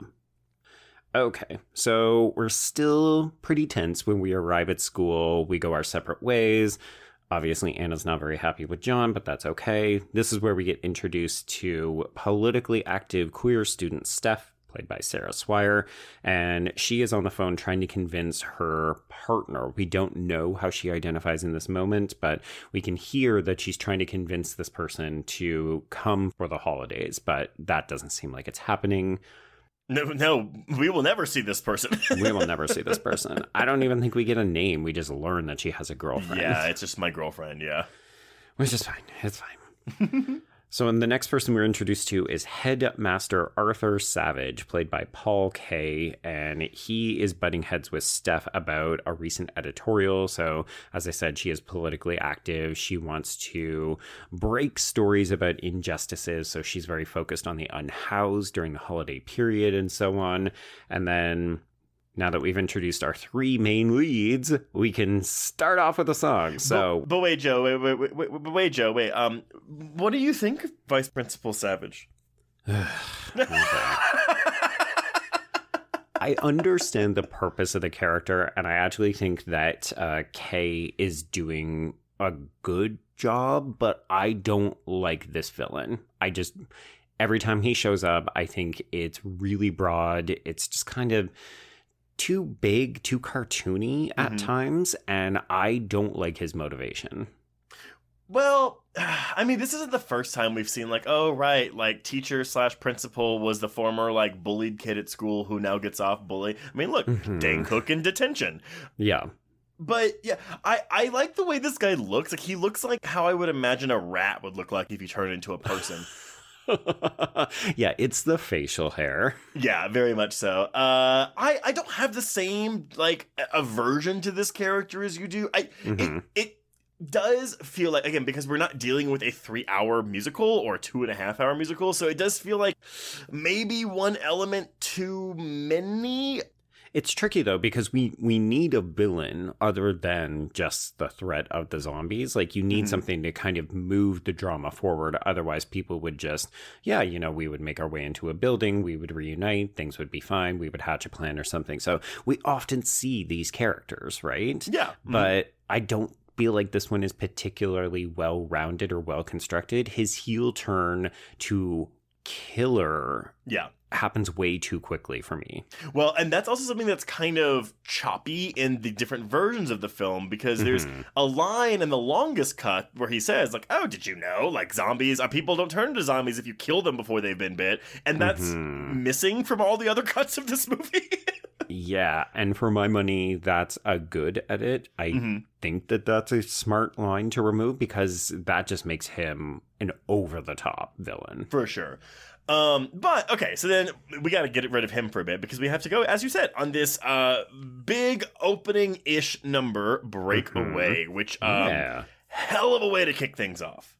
Okay, so we're still pretty tense when we arrive at school. We go our separate ways. Obviously, Anna's not very happy with John, but that's okay. This is where we get introduced to politically active queer student Steph, played by Sarah Swire, and she is on the phone trying to convince her partner. We don't know how she identifies in this moment, but we can hear that she's trying to convince this person to come for the holidays, but that doesn't seem like it's happening. No, no, we will never see this person. we will never see this person. I don't even think we get a name. We just learn that she has a girlfriend. yeah, it's just my girlfriend. Yeah. Which is fine. It's fine. So, and the next person we're introduced to is Headmaster Arthur Savage, played by Paul Kaye, and he is butting heads with Steph about a recent editorial. So, as I said, she is politically active. She wants to break stories about injustices. So, she's very focused on the unhoused during the holiday period and so on. And then now that we've introduced our three main leads, we can start off with a song. So, but, but wait, Joe, wait, wait, wait, wait, wait, wait, Joe, wait. Um, what do you think of Vice Principal Savage? I understand the purpose of the character, and I actually think that uh, Kaye is doing a good job, but I don't like this villain. I just every time he shows up, I think it's really broad. It's just kind of too big, too cartoony at mm-hmm. times, and I don't like his motivation. Well, I mean, this isn't the first time we've seen like, oh right, like teacher slash principal was the former like bullied kid at school who now gets off bully. I mean, look, mm-hmm. Dane Cook in detention. Yeah. But yeah, I, I like the way this guy looks. Like he looks like how I would imagine a rat would look like if he turned into a person. yeah, it's the facial hair. Yeah, very much so. Uh, I I don't have the same like aversion to this character as you do. I mm-hmm. it, it does feel like again because we're not dealing with a three hour musical or a two and a half hour musical so it does feel like maybe one element too many it's tricky though because we we need a villain other than just the threat of the zombies. Like you need mm-hmm. something to kind of move the drama forward. Otherwise, people would just yeah, you know, we would make our way into a building, we would reunite, things would be fine, we would hatch a plan or something. So we often see these characters, right? Yeah, mm-hmm. but I don't feel like this one is particularly well rounded or well constructed. His heel turn to killer yeah happens way too quickly for me. Well, and that's also something that's kind of choppy in the different versions of the film because mm-hmm. there's a line in the longest cut where he says like, "Oh, did you know like zombies, uh, people don't turn into zombies if you kill them before they've been bit." And that's mm-hmm. missing from all the other cuts of this movie. yeah, and for my money, that's a good edit. I mm-hmm. think that that's a smart line to remove because that just makes him an over the top villain. For sure. Um, but okay, so then we got to get rid of him for a bit because we have to go, as you said, on this uh big opening ish number breakaway, mm-hmm. which um, yeah. hell of a way to kick things off.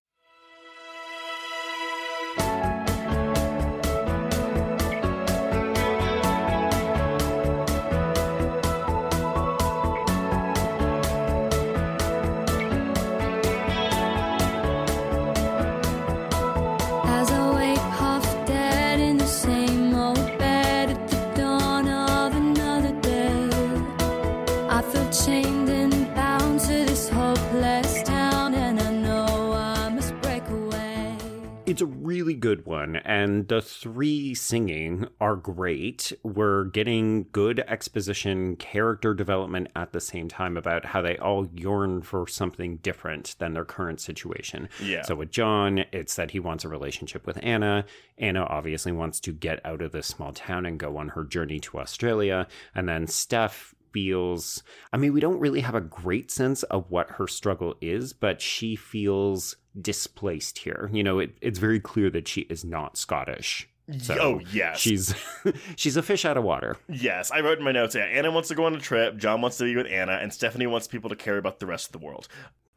One, and the three singing are great. We're getting good exposition, character development at the same time about how they all yearn for something different than their current situation. Yeah. So with John, it's that he wants a relationship with Anna. Anna obviously wants to get out of this small town and go on her journey to Australia. And then Steph feels I mean, we don't really have a great sense of what her struggle is, but she feels displaced here. You know, it, it's very clear that she is not Scottish. So oh yes, she's she's a fish out of water. Yes, I wrote in my notes. Yeah, Anna wants to go on a trip. John wants to be with Anna, and Stephanie wants people to care about the rest of the world.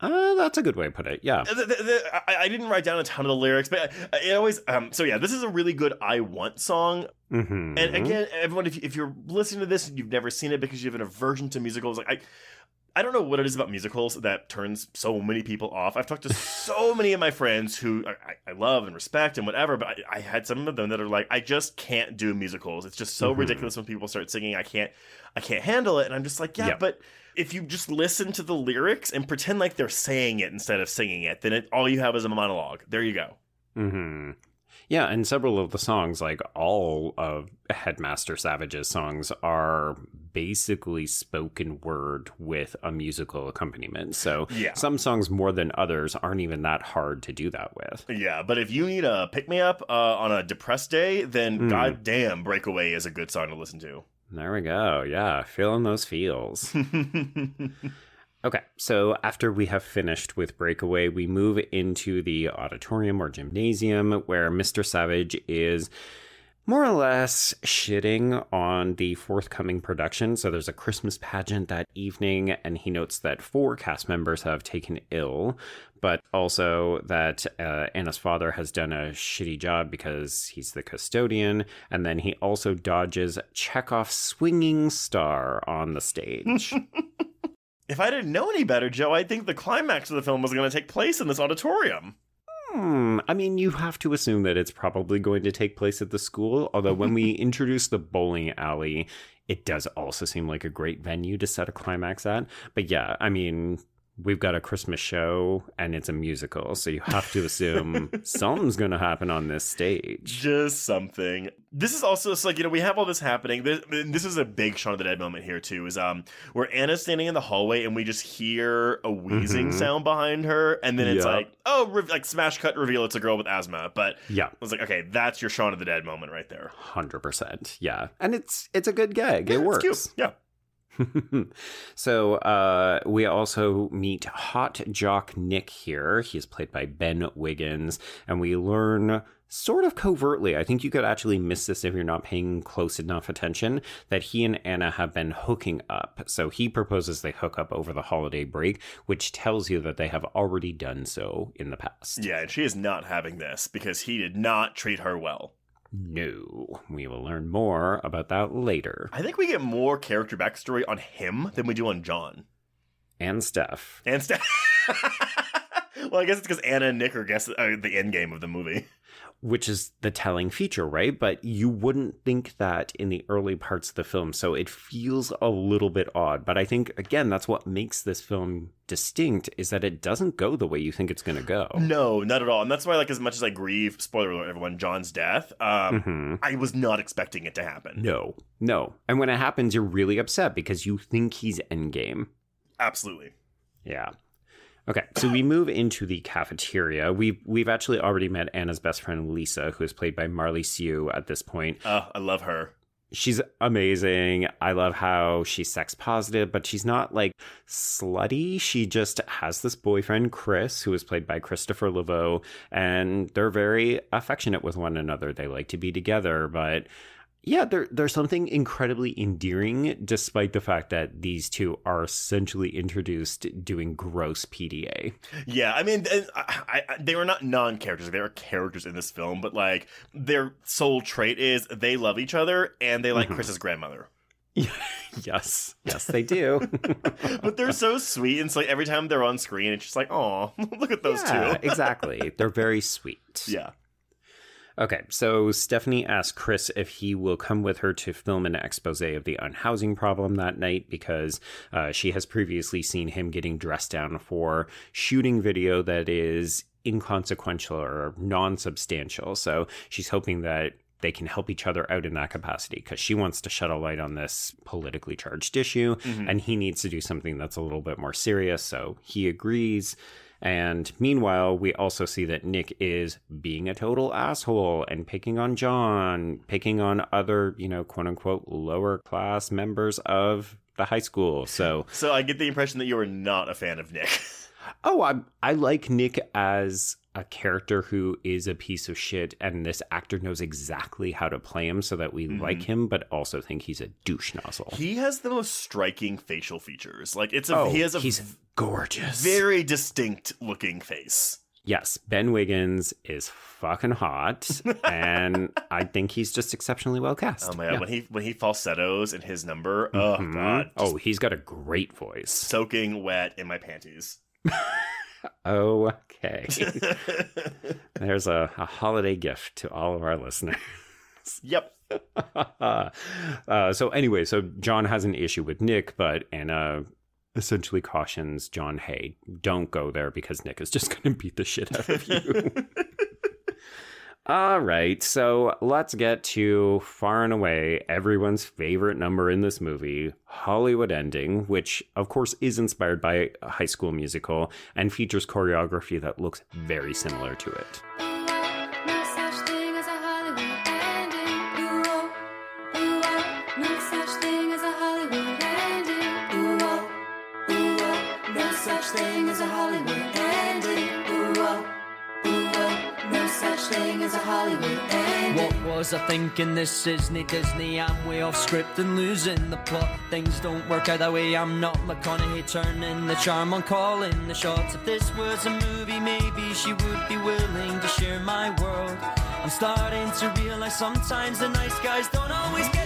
Uh, that's a good way to put it. Yeah. The, the, the, I, I, didn't write down a ton of the lyrics, but it always. Um, so yeah, this is a really good "I Want" song. Mm-hmm. And again, everyone, if, if you're listening to this and you've never seen it because you have an aversion to musicals, like I, I don't know what it is about musicals that turns so many people off. I've talked to so many of my friends who I, I love and respect and whatever, but I, I, had some of them that are like, I just can't do musicals. It's just so mm-hmm. ridiculous when people start singing. I can't, I can't handle it. And I'm just like, yeah, but if you just listen to the lyrics and pretend like they're saying it instead of singing it, then it, all you have is a monologue. There you go. Hmm. Yeah, and several of the songs, like all of Headmaster Savage's songs, are basically spoken word with a musical accompaniment. So yeah. some songs more than others aren't even that hard to do that with. Yeah, but if you need a pick me up uh, on a depressed day, then mm. goddamn Breakaway is a good song to listen to. There we go. Yeah, feeling those feels. Okay, so after we have finished with Breakaway, we move into the auditorium or gymnasium where Mr. Savage is more or less shitting on the forthcoming production. So there's a Christmas pageant that evening, and he notes that four cast members have taken ill, but also that uh, Anna's father has done a shitty job because he's the custodian. And then he also dodges Chekhov's swinging star on the stage. If I didn't know any better, Joe, I'd think the climax of the film was going to take place in this auditorium. Hmm. I mean, you have to assume that it's probably going to take place at the school. Although, when we introduce the bowling alley, it does also seem like a great venue to set a climax at. But yeah, I mean, we've got a Christmas show and it's a musical, so you have to assume something's going to happen on this stage. Just something. This is also it's like you know we have all this happening. This, this is a big Shaun of the Dead moment here too. Is um where Anna's standing in the hallway and we just hear a wheezing Mhm. sound behind her, and then it's Yep. like oh re- like smash cut reveal it's a girl with asthma. But Yeah, I was like okay that's your Shaun of the Dead moment right there. hundred percent. Yeah, and it's it's a good gag. Yeah, it works. Yeah. so uh, we also meet hot jock Nick here. He is played by Ben Wiggins, and we learn sort of covertly. I think you could actually miss this if you're not paying close enough attention. That he and Anna have been hooking up. So he proposes they hook up over the holiday break, which tells you that they have already done so in the past. Yeah, and she is not having this because he did not treat her well. No, we will learn more about that later. I think we get more character backstory on him than we do on John And Steph. and Steph. well, I guess it's because Anna and Nick are guess uh, the end game of the movie. which is the telling feature, right? But you wouldn't think that in the early parts of the film. So it feels a little bit odd. But I think, again, that's what makes this film distinct is that it doesn't go the way you think it's going to go. No, not at all. And that's why, like, as much as I grieve, spoiler alert, everyone, John's death, um, Mhm. I was not expecting it to happen. No, no. And when it happens, you're really upset because you think he's endgame. Absolutely. Yeah. Okay, so we move into the cafeteria. We've we've actually already met Anna's best friend Lisa, who is played by Marli Siu at this point. Uh, I love her. She's amazing. I love how she's sex positive, but she's not like slutty. She just has this boyfriend, Chris, who is played by Christopher Leveaux, and they're very affectionate with one another. They like to be together, but yeah, there, there's something incredibly endearing despite the fact that these two are essentially introduced doing gross PDA. Yeah, I mean, I, I, they were not non-characters; they are characters in this film. But like, their sole trait is they love each other and they like Mhm. Chris's grandmother. yes, yes, they do. But they're so sweet, and so like every time they're on screen, it's just like, oh, look at those Yeah, two. exactly. They're very sweet. yeah. Okay, so Stephanie asks Chris if he will come with her to film an expose of the unhousing problem that night because uh, she has previously seen him getting dressed down for shooting video that is inconsequential or non substantial. So she's hoping that they can help each other out in that capacity because she wants to shed a light on this politically charged issue Mhm. and he needs to do something that's a little bit more serious. So he agrees. And meanwhile, we also see that Nick is being a total asshole and picking on John, picking on other, you know, quote unquote, lower class members of the high school. So, So I get the impression that you are not a fan of Nick. oh, I, I like Nick as a character who is a piece of shit, and this actor knows exactly how to play him so that we Mhm. like him, but also think he's a douche nozzle. He has the most striking facial features. Like it's a oh, he has a he's gorgeous. very distinct looking face. Yes, Ben Wiggins is fucking hot, and I think he's just exceptionally well cast. Oh my god, Yeah. when he when he falsettos in his number, oh Mhm. god, Oh, he's got a great voice. soaking wet in my panties. Okay. There's a, a holiday gift to all of our listeners. yep. uh, so, anyway, so John has an issue with Nick, but Anna essentially cautions John, hey, don't go there because Nick is just going to beat the shit out of you. All right, so let's get to far and away everyone's favorite number in this movie, Hollywood Ending, which of course is inspired by a high school musical and features choreography that looks very similar to it. Was I thinking? This isn't Disney. I'm way off script and losing the plot. Things don't work out that way. I'm not McConaughey turning the charm on calling the shots. If this was a movie, maybe she would be willing to share my world. I'm starting to realize sometimes the nice guys don't always get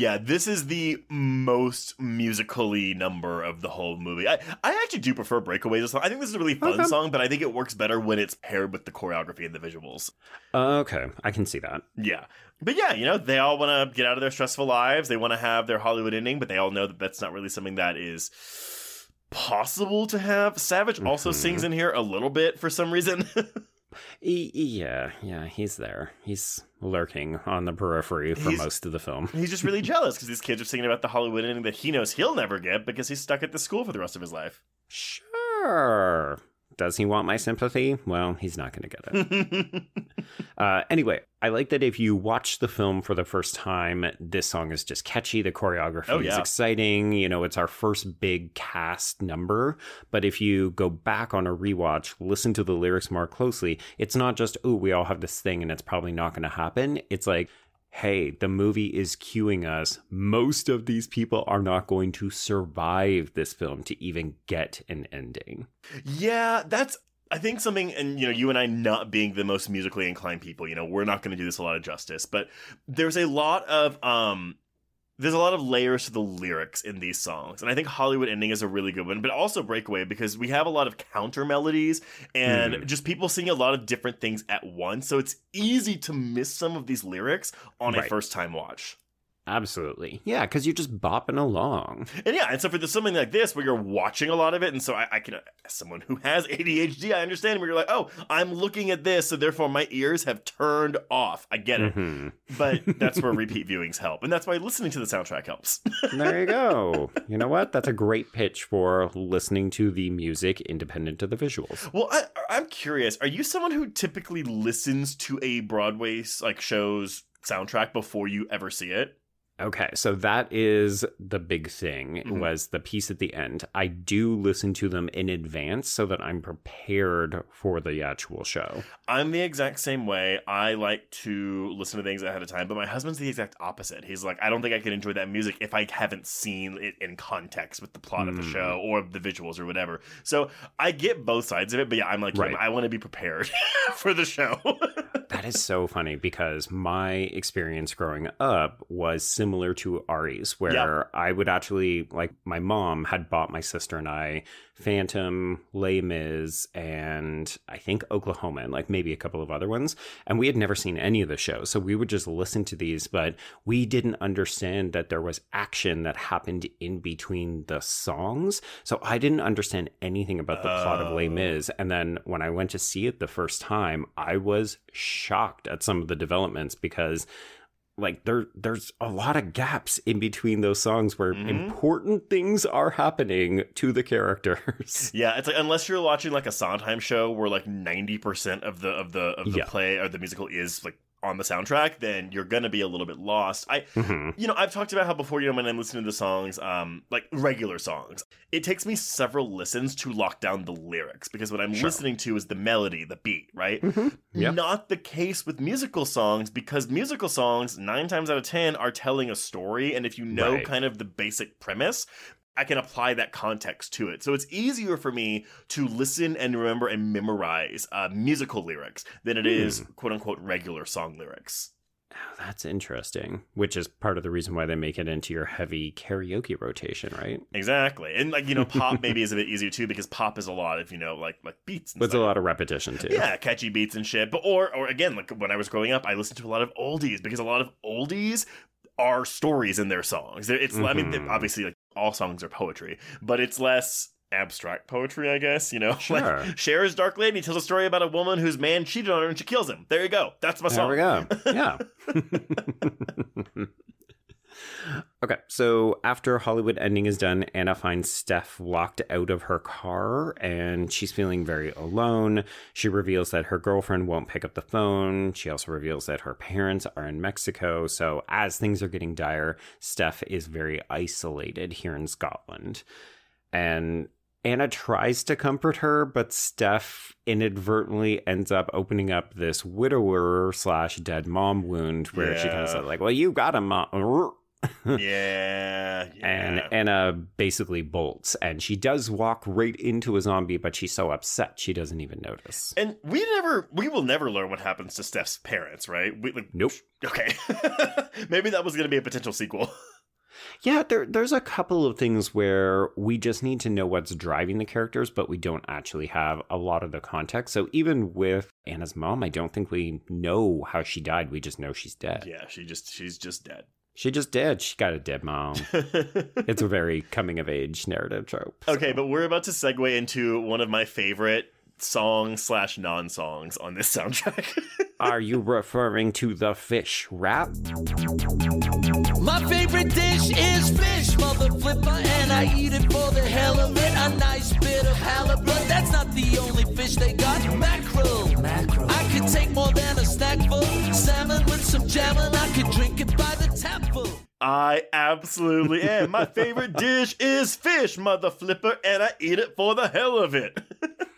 Yeah, this is the most musically number of the whole movie. I, I actually do prefer Breakaways. well. I think this is a really fun Okay. song, but I think it works better when it's paired with the choreography and the visuals. Okay, I can see that. Yeah. But yeah, you know, they all want to get out of their stressful lives. They want to have their Hollywood ending, but they all know that that's not really something that is possible to have. Savage also Mhm. sings in here a little bit for some reason. E- yeah, yeah, he's there. He's lurking on the periphery for He's- most of the film. He's just really jealous because these kids are singing about the Hollywood ending that he knows he'll never get because he's stuck at the school for the rest of his life. Sure. Does he want my sympathy? Well, he's not going to get it. uh, anyway, I like that if you watch the film for the first time, this song is just catchy. The choreography Oh, is exciting. You know, it's our first big cast number. But if you go back on a rewatch, listen to the lyrics more closely, it's not just, oh, we all have this thing and it's probably not going to happen. It's like, hey, the movie is cueing us. Most of these people are not going to survive this film to even get an ending. Yeah, that's I think something and you know, you and I not being the most musically inclined people, you know, we're not going to do this a lot of justice, but there's a lot of um there's a lot of layers to the lyrics in these songs. And I think Hollywood Ending is a really good one, but also Breakaway because we have a lot of counter melodies and Mhm. just people singing a lot of different things at once. So it's easy to miss some of these lyrics on a first time watch. Absolutely. Yeah, because you're just bopping along. And yeah, and so for the, something like this where you're watching a lot of it, and so I, I can, as someone who has ADHD, I understand where you're like, oh, I'm looking at this, so therefore my ears have turned off. I get it. Mhm. But that's where repeat viewings help. And that's why listening to the soundtrack helps. There you go. You know what? That's a great pitch for listening to the music independent of the visuals. well, I, I'm curious. Are you someone who typically listens to a Broadway like show's soundtrack before you ever see it? Okay, so that is the big thing Mhm. was the piece at the end. I do listen to them in advance so that I'm prepared for the actual show. I'm the exact same way. I like to listen to things ahead of time, but my husband's the exact opposite. He's like, I don't think I can enjoy that music if I haven't seen it in context with the plot of the Mm. show or the visuals or whatever. So I get both sides of it, but yeah, I'm like, Right. I want to be prepared for the show. That is so funny because my experience growing up was similar to Ari's, where Yeah. I would actually, like, my mom had bought my sister and I Phantom, Les Mis, and I think Oklahoma, and like maybe a couple of other ones. And we had never seen any of the shows. So we would just listen to these, but we didn't understand that there was action that happened in between the songs. So I didn't understand anything about the plot of Les Oh. Mis. And then when I went to see it the first time, I was shocked at some of the developments because like there there's a lot of gaps in between those songs where Mhm. important things are happening to the characters. yeah, it's like unless you're watching like a Sondheim show where like 90% of the of the of the Yeah. play or the musical is like on the soundtrack, then you're gonna be a little bit lost. I Mhm. you know, I've talked about how before, you know, when I'm listening to the songs, um, like regular songs, it takes me several listens to lock down the lyrics because what I'm Sure. listening to is the melody, the beat, right? Mhm. Yep. Not the case with musical songs because musical songs, nine times out of ten, are telling a story. And if you know Right. kind of the basic premise, I can apply that context to it. So it's easier for me to listen and remember and memorize uh, musical lyrics than it is Hmm. quote unquote regular song lyrics. Oh, that's interesting. Which is part of the reason why they make it into your heavy karaoke rotation, right? Exactly. And like, you know, pop maybe is a bit easier too because pop is a lot of, you know, like like beats and With a lot of repetition too. Yeah, catchy beats and shit. But or or again, like when I was growing up, I listened to a lot of oldies because a lot of oldies are stories in their songs. It's I mean, Mhm. obviously like all songs are poetry, but it's less abstract poetry, I guess. You know, Sure. like Cher's Dark Lady tells a story about a woman whose man cheated on her and she kills him. There you go. That's my There song. There we go. Yeah. Okay, so after Hollywood ending is done, Anna finds Steph locked out of her car and she's feeling very alone. She reveals that her girlfriend won't pick up the phone. She also reveals that her parents are in Mexico. So, as things are getting dire, Steph is very isolated here in Scotland. And Anna tries to comfort her, but Steph inadvertently ends up opening up this widower slash dead mom wound where she kind of Yeah. said, like, well, you got a mom. Yeah, yeah. And Anna basically bolts, and she does walk right into a zombie, but she's so upset she doesn't even notice. And we never, we will never learn what happens to Steph's parents, right? We, like, Nope. Okay, maybe that was going to be a potential sequel. Yeah, there, there's a couple of things where we just need to know what's driving the characters, but we don't actually have a lot of the context. So even with Anna's mom, I don't think we know how she died. We just know she's dead. Yeah, she just, she's just dead. She just did. She got a dead mom. it's a very coming of age narrative trope. so. Okay, but we're about to segue into one of my favorite songs slash non songs on this soundtrack. Are you referring to the fish rap? My favorite dish is fish, mother flipper, and I eat it for the hell of it. A nice bit of halibut. That's not the only fish they got. Mackerel. Mackerel. I could take more than a snackful. Salmon with some jam, and I could drink it by the tapful. I absolutely am. My favorite dish is fish, mother flipper, and I eat it for the hell of it.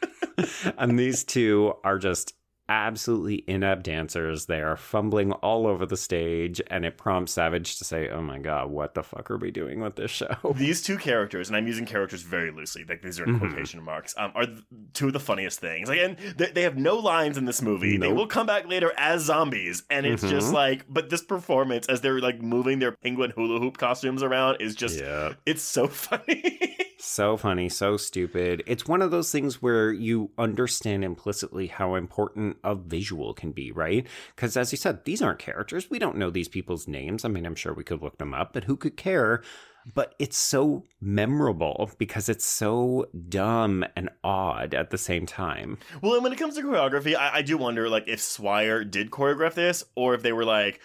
and these two are just absolutely inept dancers. They are fumbling all over the stage, and it prompts Savage to say, Oh my god, what the fuck are we doing with this show? These two characters, and I'm using characters very loosely, like these are in Mhm. quotation marks, um, are two of the funniest things. Like, and they, they have no lines in this movie. They will come back later as zombies, and it's just Mhm. like, but this performance as they're like moving their penguin hula hoop costumes around is just, Yeah. it's so funny. So funny, so stupid. It's one of those things where you understand implicitly how important a visual can be, right? Because as you said, these aren't characters. We don't know these people's names. I mean, I'm sure we could look them up, but who could care? But it's so memorable because it's so dumb and odd at the same time. Well, and when it comes to choreography, I, I do wonder like if Swire did choreograph this, or if they were like,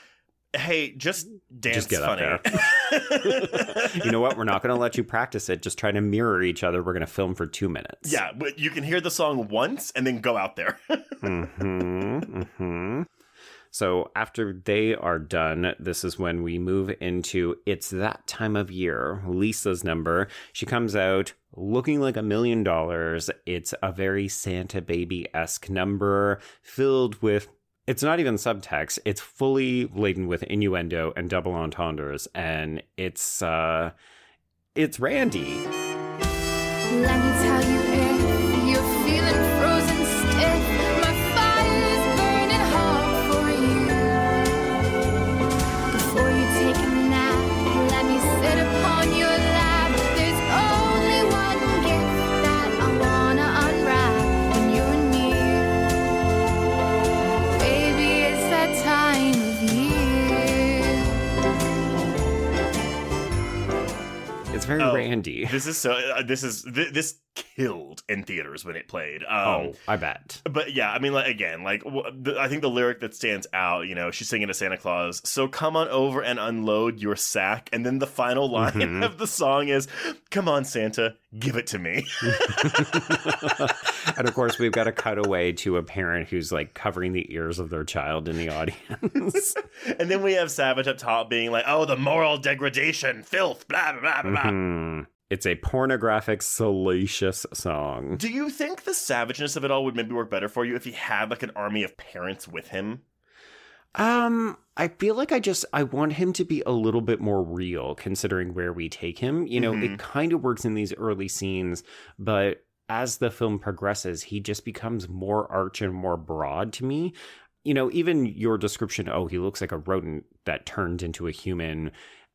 "Hey, just dance Just get up there. You know what? We're not going to let you practice it. Just try to mirror each other. We're going to film for two minutes. yeah, but you can hear the song once and then go out there. hmm hmm So after they are done, this is when we move into it's that time of year. Lisa's number. She comes out looking like a million dollars. It's a very Santa baby esque number filled with. It's not even subtext. It's fully laden with innuendo and double entendres, and it's uh, it's Randy. Very Oh, Randy. This is so. Uh, this is th- this killed in theaters when it played. Um, oh, I bet. But yeah, I mean, like again, like w- the, I think the lyric that stands out, you know, she's singing to Santa Claus. So come on over and unload your sack, and then the final line Mhm. of the song is, "Come on, Santa, give it to me." and of course, we've got to cut away to a parent who's like covering the ears of their child in the audience. and then we have Savage up top being like, "Oh, the moral degradation, filth, blah blah blah blah." Mhm. It's a pornographic, salacious song. Do you think the savageness of it all would maybe work better for you if he had like an army of parents with him? Um, I feel like I just I want him to be a little bit more real considering where we take him. You know, Mhm. it kind of works in these early scenes, but as the film progresses, he just becomes more arch and more broad to me. You know, even your description, oh, he looks like a rodent that turned into a human.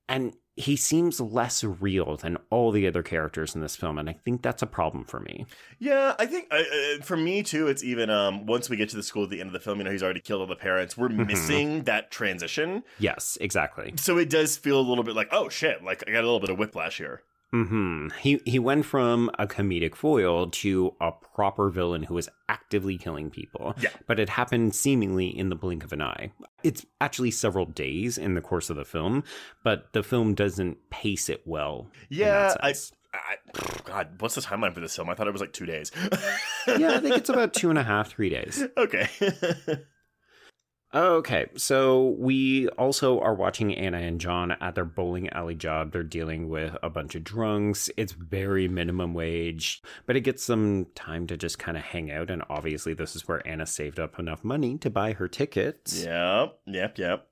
And he seems less real than all the other characters in this film. And I think that's a problem for me. Yeah, I think uh, uh, for me too, it's even um, once we get to the school at the end of the film, you know, he's already killed all the parents. We're Mhm. missing that transition, Yes, exactly. so it does feel a little bit like, oh shit, like I got a little bit of whiplash here. Hmm He he went from a comedic foil to a proper villain who was actively killing people. Yeah. But it happened seemingly in the blink of an eye. It's actually several days in the course of the film, but the film doesn't pace it well. Yeah, I. I, God, what's the timeline for this film? I thought it was like two days. yeah, I think it's about two and a half, three days. okay. Oh, okay, so we also are watching Anna and John at their bowling alley job. They're dealing with a bunch of drunks. It's very minimum wage, but it gets them time to just kind of hang out. And obviously, this is where Anna saved up enough money to buy her tickets. yep, yep, yep.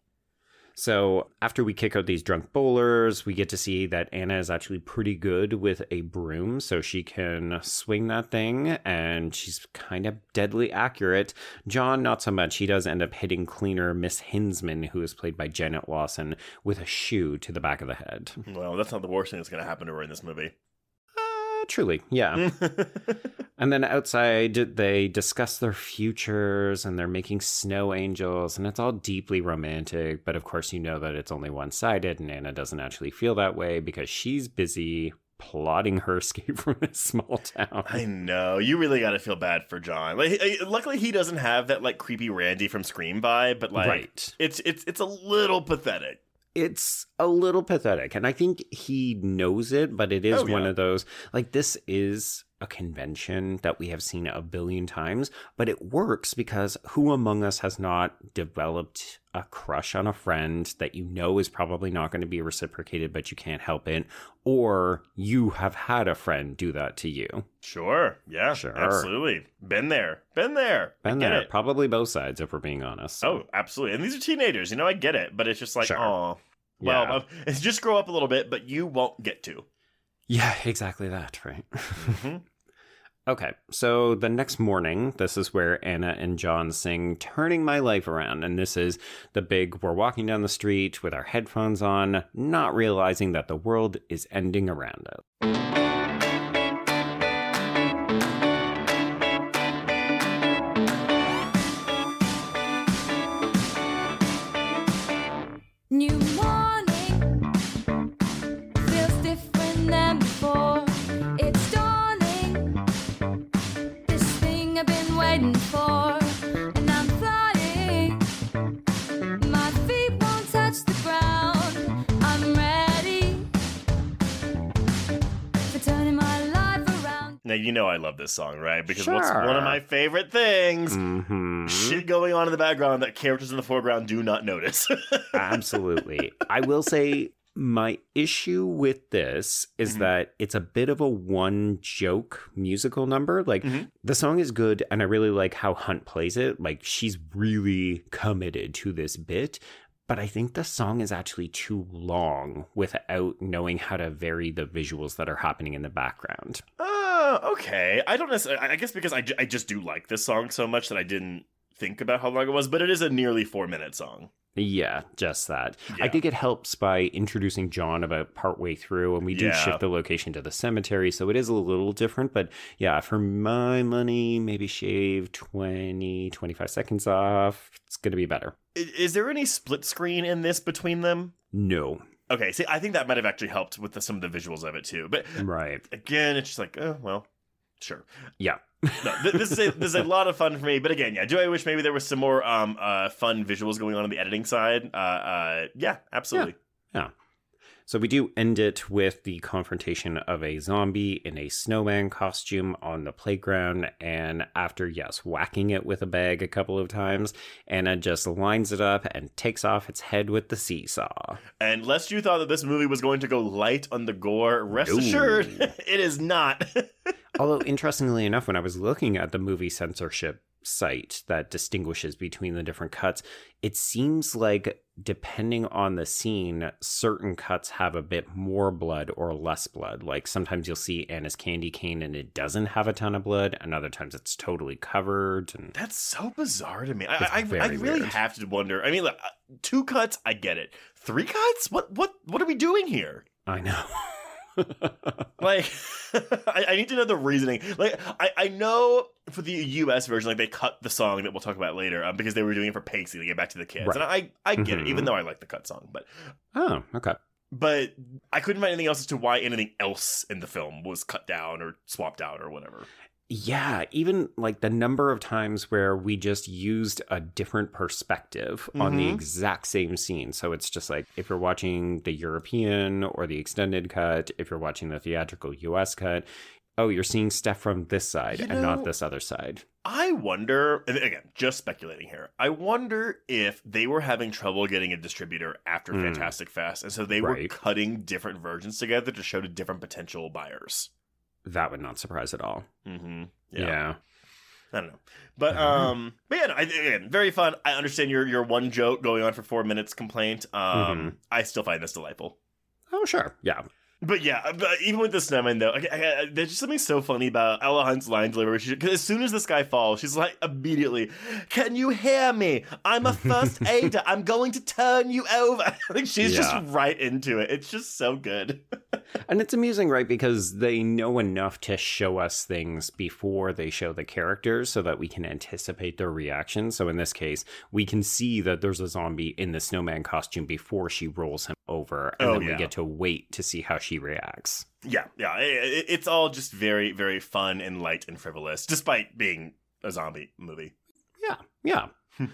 So after we kick out these drunk bowlers, we get to see that Anna is actually pretty good with a broom, so she can swing that thing, and she's kind of deadly accurate. John, not so much. He does end up hitting cleaner Miss Hinsman, who is played by Janet Lawson, with a shoe to the back of the head. Well, that's not the worst thing that's going to happen to her in this movie. Uh, truly, yeah. And then outside, they discuss their futures and they're making snow angels, and it's all deeply romantic. But of course, you know that it's only one sided, and Anna doesn't actually feel that way because she's busy plotting her escape from this small town. I know. You really got to feel bad for John. Like, luckily he doesn't have that like creepy Randy from Scream vibe, but like, Right. it's it's it's a little pathetic. It's a little pathetic and i think he knows it but it is Oh, one yeah. of those like this is a convention that we have seen a billion times but it works because who among us has not developed a crush on a friend that you know is probably not going to be reciprocated but you can't help it or you have had a friend do that to you Sure. Yeah. Sure. Absolutely. Been there. Been there. Been there it. probably both sides if we're being honest so- Oh, absolutely. And these are teenagers. You know, I get it, but it's just like, Sure. oh, well, Yeah. just grow up a little bit, but you won't get to. Yeah, exactly that, right? Mm-hmm. okay, so the next morning, this is where Anna and John sing Turning My Life Around. And this is the big, we're walking down the street with our headphones on, not realizing that the world is ending around us. You know I love this song, right? Because what's one of my favorite things? hmm Shit going on in the background that characters in the foreground do not notice. Absolutely. I will say my issue with this is Mhm. that it's a bit of a one joke musical number. Like Mhm. the song is good and I really like how Hunt plays it. Like she's really committed to this bit. But I think the song is actually too long without knowing how to vary the visuals that are happening in the background. Oh, okay. I don't necessarily. I guess because I, I just do like this song so much that I didn't think about how long it was, but it is a nearly four minute song. Yeah, just that. I think it helps by introducing John about partway through, and we do Yeah. shift the location to the cemetery, so it is a little different. But yeah, for my money, maybe shave 20, 25 seconds off. It's going to be better. Is there any split screen in this between them? No. Okay, see, I think that might have actually helped with the, some of the visuals of it too. But Right. again, it's just like, oh, well, sure. Yeah. No, th- this is a, this is a lot of fun for me. But again, yeah, do I wish maybe there was some more um uh fun visuals going on on the editing side? Uh, uh yeah, absolutely. Yeah. So we do end it with the confrontation of a zombie in a snowman costume on the playground. And after, yes, whacking it with a bag a couple of times, Anna just lines it up and takes off its head with the seesaw. And lest you thought that this movie was going to go light on the gore, rest No. assured, it is not. Although, interestingly enough, when I was looking at the movie censorship site that distinguishes between the different cuts, it seems like depending on the scene, certain cuts have a bit more blood or less blood. Like sometimes you'll see Anna's candy cane and it doesn't have a ton of blood, and other times it's totally covered. And That's so bizarre to me. I, I, I really weird. have to wonder. I mean, like, uh, two cuts, I get it. Three cuts? What what what are we doing here? I know. Like, I, I need to know the reasoning. Like, I, I know for the U.S. version, like they cut the song that we'll talk about later um, because they were doing it for Pacey to get back to the kids, Right. and I I get it, Mhm. even though I like the cut song. But oh, okay. but I couldn't find anything else as to why anything else in the film was cut down or swapped out or whatever. Yeah, even like the number of times where we just used a different perspective on the Mhm. exact same scene. So it's just like if you're watching the European or the extended cut, if you're watching the theatrical US cut, oh, you're seeing stuff from this side You and not this other side. I wonder, again, just speculating here. I wonder if they were having trouble getting a distributor after Hmm. Fantastic Fest, and so they were cutting different versions together to show to different potential buyers. That would not surprise at all. Mm-hmm. Yeah. I don't know, but um, but yeah, no, I, again, very fun. I understand your your one joke going on for four minutes complaint. Um, Mhm. I still find this delightful. Oh, sure. Yeah. But yeah, uh, but even with the snowman though, I, I, I- there's just something so funny about Ella Hunt's line delivery. Because as soon as this guy falls, she's like immediately, "Can you hear me? I'm a first aider. I'm going to turn you over." like she's Yeah. just right into it. It's just so good. And it's amusing, right? Because they know enough to show us things before they show the characters so that we can anticipate their reaction. So in this case, we can see that there's a zombie in the snowman costume before she rolls him over. And Oh, then yeah. we get to wait to see how she reacts. yeah, yeah. It- it's all just very, very fun and light and frivolous, despite being a zombie movie. Yeah. Yeah.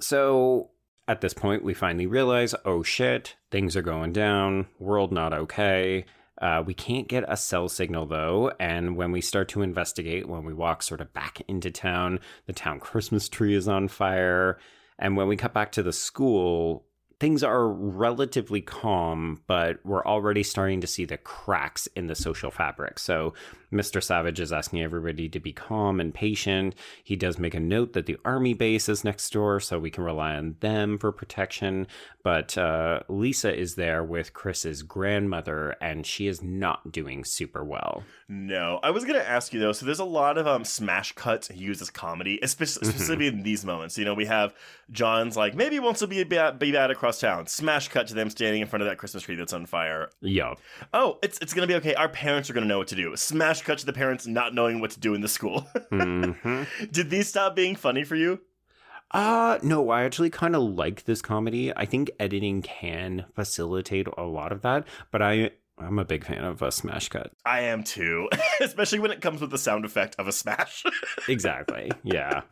So at this point, we finally realize oh shit, things are going down, world not okay. Uh, we can't get a cell signal though, and when we start to investigate, when we walk sort of back into town, the town Christmas tree is on fire. And when we cut back to the school, things are relatively calm, but we're already starting to see the cracks in the social fabric. So Mr. Savage is asking everybody to be calm and patient. He does make a note that the army base is next door, so we can rely on them for protection. But uh, Lisa is there with Chris's grandmother, and she is not doing super well. No, I was gonna ask you though. So there's a lot of um smash cuts used as comedy, especially, specifically in these moments. You know, we have John's like maybe wants to be bad, be bad across town. Smash cut to them standing in front of that Christmas tree that's on fire. Yup. Oh, it's it's gonna be okay. Our parents are gonna know what to do. Smash cut to the parents not knowing what to do in the school. hmm Did these stop being funny for you? Uh no, I actually kind of like this comedy. I think editing can facilitate a lot of that, but I I'm a big fan of a smash cut. I am too, especially when it comes with the sound effect of a smash. Exactly. yeah.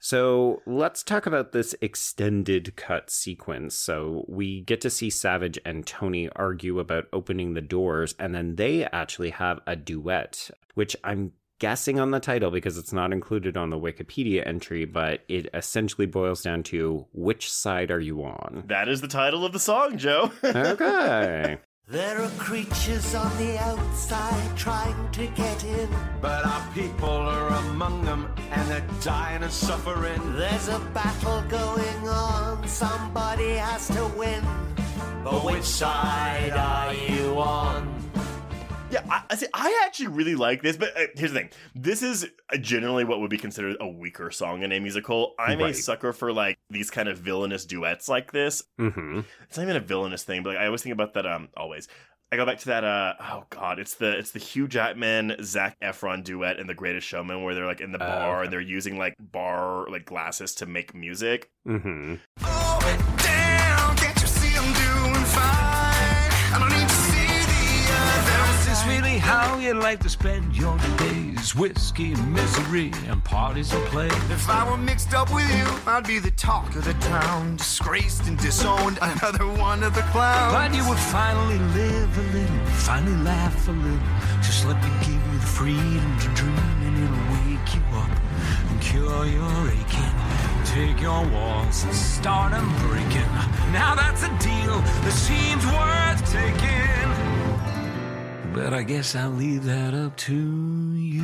So let's talk about this extended cut sequence. So we get to see Savage and Tony argue about opening the doors, and then they actually have a duet, which I'm guessing on the title because it's not included on the Wikipedia entry, but it essentially boils down to which side are you on? that is the title of the song, Joe. Okay. There are creatures on the outside trying to get in. But our people are among them, and they're dying and suffering. There's a battle going on, somebody has to win. But which side are you on? Yeah, I, I see. I actually really like this, but uh, here's the thing: this is uh, generally what would be considered a weaker song in a musical. I'm a sucker for like these kind of villainous duets like this. hmm It's not even a villainous thing, but like, I always think about that. Um, always. I go back to that. Uh, oh God, it's the it's the Hugh Jackman Zac Efron duet in The Greatest Showman, where they're like in the Oh, bar okay. and they're using like bar like glasses to make music. hmm Oh, how you like to spend your days? Whiskey misery and parties and play. If I were mixed up with you, I'd be the talk of the town. Disgraced and disowned, another one of the clowns. But you would finally live a little, finally laugh a little. Just let me give you the freedom to dream, and it'll wake you up and cure your aching. Take your walls and start 'em breaking. Now that's a deal that seems worth taking. But I guess I'll leave that up to you.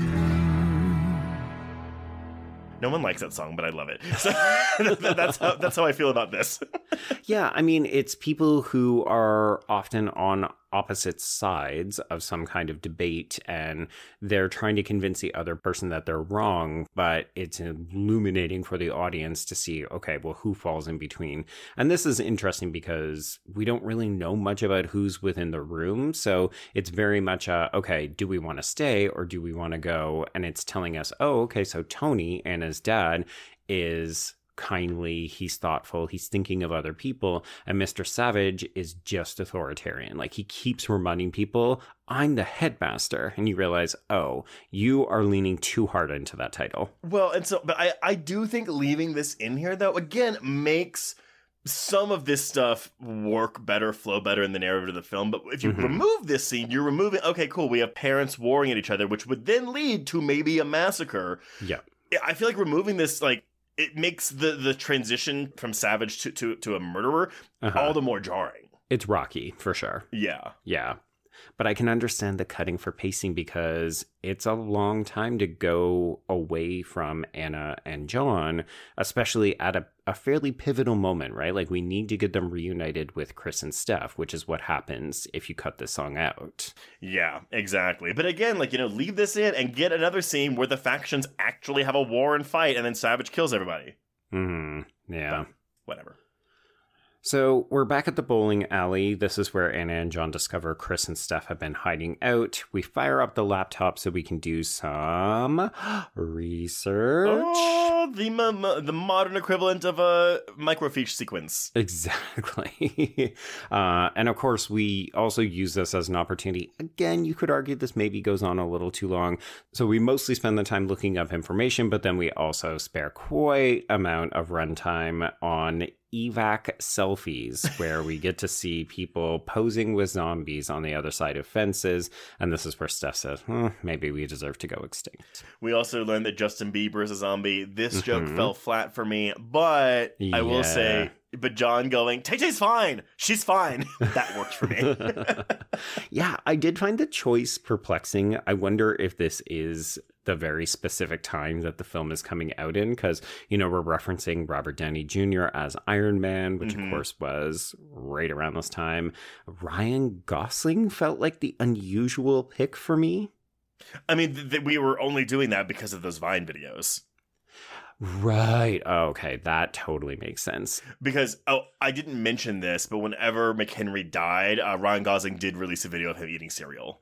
No one likes that song, but I love it. So that's how that's how I feel about this. Yeah, I mean, it's people who are often on opposite sides of some kind of debate and they're trying to convince the other person that they're wrong, but it's illuminating for the audience to see, okay, well, who falls in between? And this is interesting because we don't really know much about who's within the room. So it's very much a, okay, do we want to stay or do we want to go? And it's telling us, oh, okay, so Tony, Anna's dad, is kindly, he's thoughtful, he's thinking of other people. And Mr. Savage is just authoritarian. Like he keeps reminding people, I'm the headmaster. And you realize, oh, you are leaning too hard into that title. Well, and so, but I, I do think leaving this in here, though, again, makes some of this stuff work better, flow better in the narrative of the film. But if you Mhm. remove this scene, you're removing, okay, cool, we have parents warring at each other, which would then lead to maybe a massacre. Yeah, I feel like removing this, like, it makes the, the transition from savage to, to, to a murderer Uh-huh. all the more jarring. It's rocky for sure. Yeah. Yeah. But I can understand the cutting for pacing because it's a long time to go away from Anna and John, especially at a, a fairly pivotal moment, right? Like we need to get them reunited with Chris and Steph, which is what happens if you cut this song out. Yeah, exactly. But again, like, you know, leave this in and get another scene where the factions actually have a war and fight and then Savage kills everybody. Hmm. Yeah. Whatever. So we're back at the bowling alley. This is where Anna and John discover Chris and Steph have been hiding out. We fire up the laptop so we can do some research. Oh, the mo- the modern equivalent of a microfiche sequence. Exactly. uh, and of course, we also use this as an opportunity. Again, you could argue this maybe goes on a little too long. So we mostly spend the time looking up information, but then we also spare quite amount of runtime on evac selfies where we get to see people posing with zombies on the other side of fences and this is where steph says hmm, maybe we deserve to go extinct We also learned that Justin Bieber is a zombie. This joke Mhm. fell flat for me, but I will say, but John going, Tay Tay's fine. She's fine. that worked for me. yeah, I did find the choice perplexing. I wonder if this is the very specific time that the film is coming out in because, you know, we're referencing Robert Downey Jr. as Iron Man, which Mhm. of course was right around this time. Ryan Gosling felt like the unusual pick for me. I mean, th- th- we were only doing that because of those Vine videos. Right. Okay, that totally makes sense. Because oh, I didn't mention this, but whenever McHenry died, uh, Ryan Gosling did release a video of him eating cereal.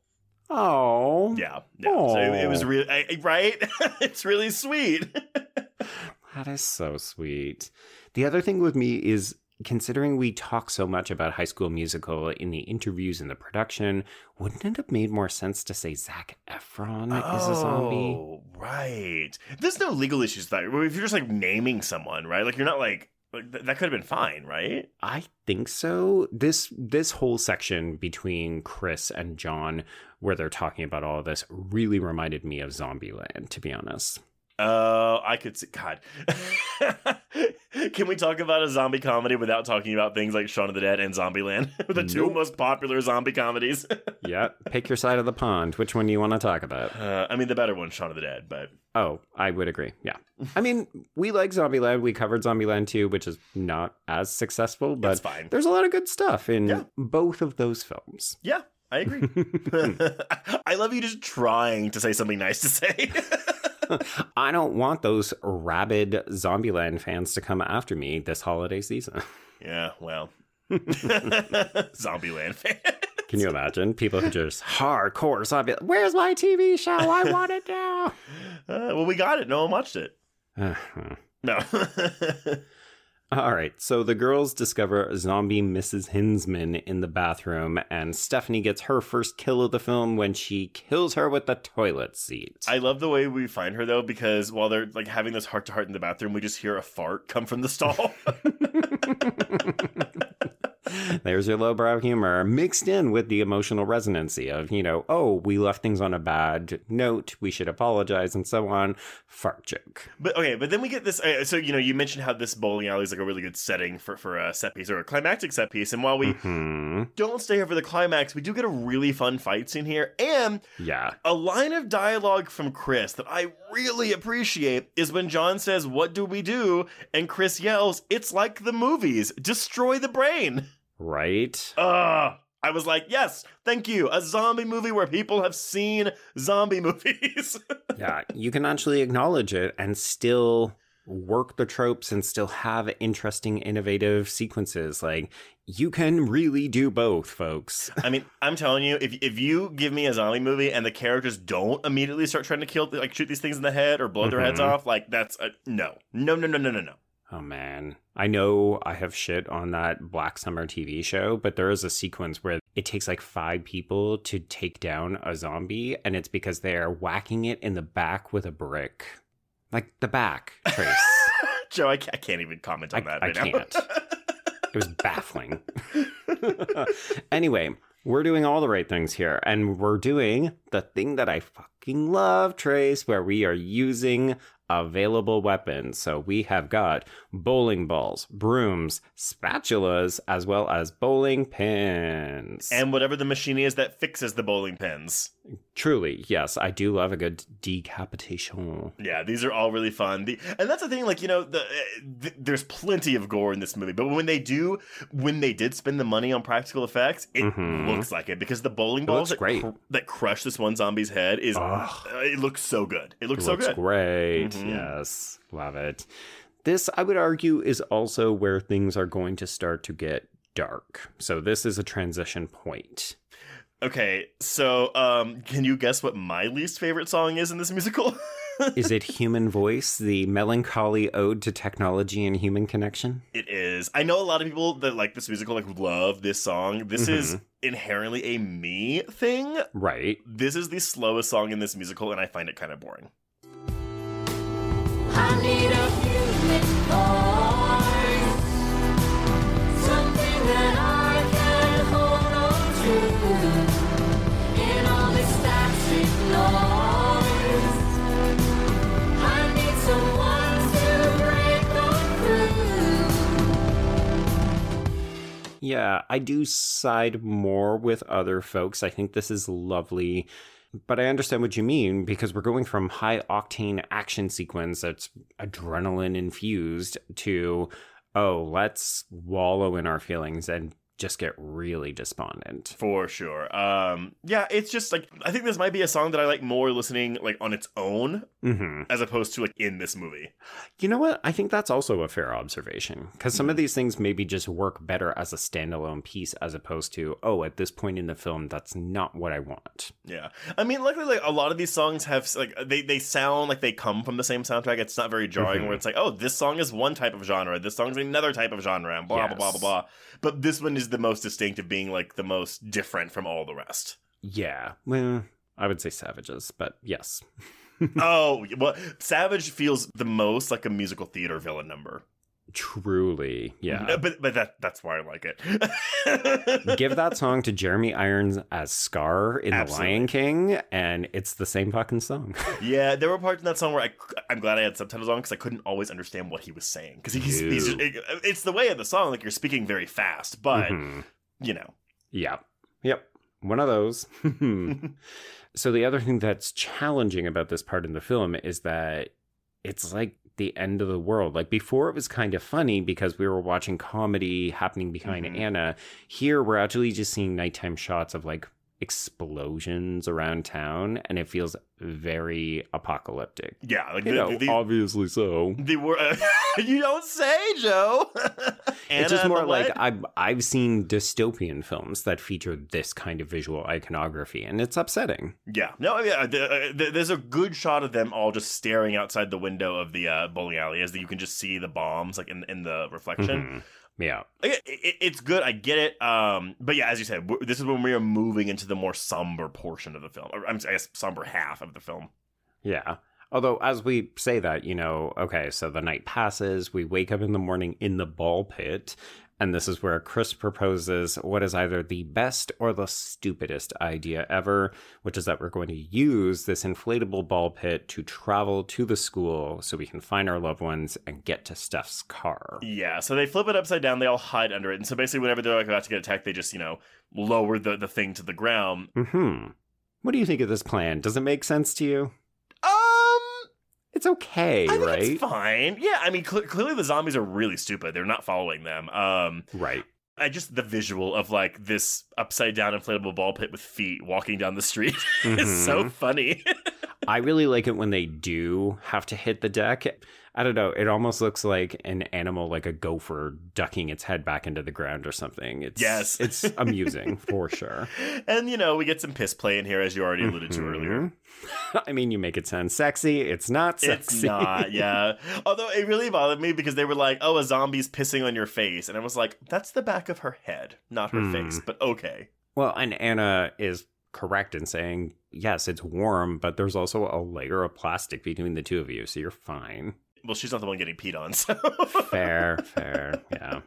Oh. Yeah, yeah. So it, it was oh. Aw. really right. it's really sweet. That is so sweet. The other thing with me is considering we talk so much about High School Musical in the interviews and the production, wouldn't it have made more sense to say Zac Efron is a zombie? Oh, right. There's no legal issues that. If you're just like naming someone, right? Like you're not like th- that could have been fine, right? I think so. This this whole section between Chris and John, where they're talking about all of this, really reminded me of Zombieland. To be honest. Uh, I could see. God, can we talk about a zombie comedy without talking about things like Shaun of the Dead and Zombieland, the two most popular zombie comedies? yeah, pick your side of the pond. Which one do you want to talk about? Uh, I mean, the better one, Shaun of the Dead, but Oh, I would agree. Yeah. I mean, we like Zombieland. We covered Zombieland 2, which is not as successful, but there's a lot of good stuff in Yeah. both of those films. yeah, I agree. I love you just trying to say something nice to say. I don't want those rabid Zombieland fans to come after me this holiday season. yeah, well, Zombieland fan. Can you imagine? People who just hardcore zombie. Where's my TV show? I want it now. Uh, well, we got it. No one watched it. Uh-huh. No. All right, so the girls discover zombie Mrs. Hinsman in the bathroom, and Stephanie gets her first kill of the film when she kills her with the toilet seat. I love the way we find her though, because while they're like having this heart to heart in the bathroom, we just hear a fart come from the stall. There's your lowbrow humor mixed in with the emotional resonancy of, you know, oh, we left things on a bad note, we should apologize, and so on. Fart joke. but okay, but then we get this. Uh, so you know, you mentioned how this bowling alley is like a really good setting for for a set piece or a climactic set piece, and while we Hmm. don't stay for the climax, we do get a really fun fight scene here, and Yeah. a line of dialogue from Chris that I really appreciate is when John says, "What do we do?" and Chris yells, "It's like the movies, destroy the brain." Right? Ugh. I was like, yes, thank you. A zombie movie where people have seen zombie movies. yeah, you can actually acknowledge it and still work the tropes and still have interesting, innovative sequences. Like, you can really do both, folks. I mean, I'm telling you, if if you give me a zombie movie and the characters don't immediately start trying to kill, like shoot these things in the head or blow their heads Mhm. off, like that's a no, no, no, no, no, no, no. Oh man. I know I have shit on that Black Summer TV show, but there is a sequence where it takes like five people to take down a zombie, and it's because they are whacking it in the back with a brick. Like the back, Trace. Joe, I, can't even comment on I, that I right now. can't. it was baffling. anyway, we're doing all the right things here, and we're doing the thing that I fucking love, Trace, where we are using available weapons. So we have got bowling balls, brooms, spatulas, as well as bowling pins. and whatever the machine is that fixes the bowling pins. Truly, yes, I do love a good decapitation. Yeah, these are all really fun. The, and that's the thing, like you know, the, th- there's plenty of gore in this movie, but when they do, when they did spend the money on practical effects, it Mhm. looks like it because the bowling balls that, cr- that crush this one zombie's head is, uh, it looks so good. It looks It so looks good. great. Mhm. Yes, love it. This, I would argue, is also where things are going to start to get dark. So this is a transition point. Okay, so um, can you guess what my least favorite song is in this musical? is it Human Voice, the melancholy ode to technology and human connection? It is. I know a lot of people that like this musical like love this song. This is Mhm. inherently a me thing. Right. This is the slowest song in this musical, and I find it kind of boring. Yeah, I do side more with other folks. I think this is lovely. But I understand what you mean because we're going from high octane action sequence that's adrenaline infused to, oh, let's wallow in our feelings and just get really despondent. For sure. Um, yeah, it's just like I think this might be a song that I like more listening like on its own hmm as opposed to like in this movie. You know what? I think that's also a fair observation because some Mm-hmm. of these things maybe just work better as a standalone piece as opposed to, oh, at this point in the film, that's not what I want. Yeah, I mean, luckily, like a lot of these songs have like they they sound like they come from the same soundtrack. It's not very jarring Mhm. where it's like, oh, this song is one type of genre, this song's another type of genre, and blah blah blah blah blah. But this one is the most distinctive, being like the most different from all the rest. Yeah. Well, I would say savages, but yes. oh, well, Savage feels the most like a musical theater villain number. Truly. Yeah. No, but but that that's why I like it. Give that song to Jeremy Irons as Scar in Absolutely. The Lion King, and it's the same fucking song. Yeah, there were parts in that song where I, I'm glad I had subtitles on because I couldn't always understand what he was saying. Because he's, he's it- it's the way of the song, like you're speaking very fast, but Mhm. you know, Yeah. Yep. One of those. so the other thing that's challenging about this part in the film is that it's like the end of the world. Like before it was kind of funny because we were watching comedy happening behind Mhm. Anna. Here we're actually just seeing nighttime shots of like explosions around town and it feels very apocalyptic. yeah, like You the, know, the, obviously so. the word you don't say, Joe. it's just more like Lead? I've I've seen dystopian films that feature this kind of visual iconography, and it's upsetting. yeah, no, yeah. The, uh, the, there's a good shot of them all just staring outside the window of the uh, bowling alley, as you can just see the bombs like in in the reflection. Mhm. Yeah, it, it- it's good. I get it. Um, but yeah, as you said, this is when we are moving into the more somber portion of the film. Or, I'm, I guess somber half of the film. yeah. Although, as we say that, you know, okay, so the night passes, we wake up in the morning in the ball pit, and this is where Chris proposes what is either the best or the stupidest idea ever, which is that we're going to use this inflatable ball pit to travel to the school so we can find our loved ones and get to Steph's car. Yeah, so they flip it upside down. They all hide under it, and so basically, whenever they're like about to get attacked, they just you know lower the the thing to the ground. Hmm. What do you think of this plan? Does it make sense to you? It's okay, I think right? it's fine. Yeah, I mean, cl- clearly the zombies are really stupid. They're not following them. Um, Right. I just the visual of like this upside down inflatable ball pit with feet walking down the street is so Mhm. funny. I really like it when they do have to hit the deck. I don't know. It almost looks like an animal, like a gopher, ducking its head back into the ground or something. It's Yes. it's amusing for sure. And you know, we get some piss play in here, as you already alluded to earlier. I mean, you make it sound sexy. It's not sexy. It's not, yeah. Although it really bothered me because they were like, "Oh, a zombie's pissing on your face," and I was like, "That's the back of her head, not her Hmm. face." But okay. Well, and Anna is correct in saying, yes, it's warm, but there's also a layer of plastic between the two of you, so you're fine. Well, she's not the one getting peed on, so Fair, fair, yeah.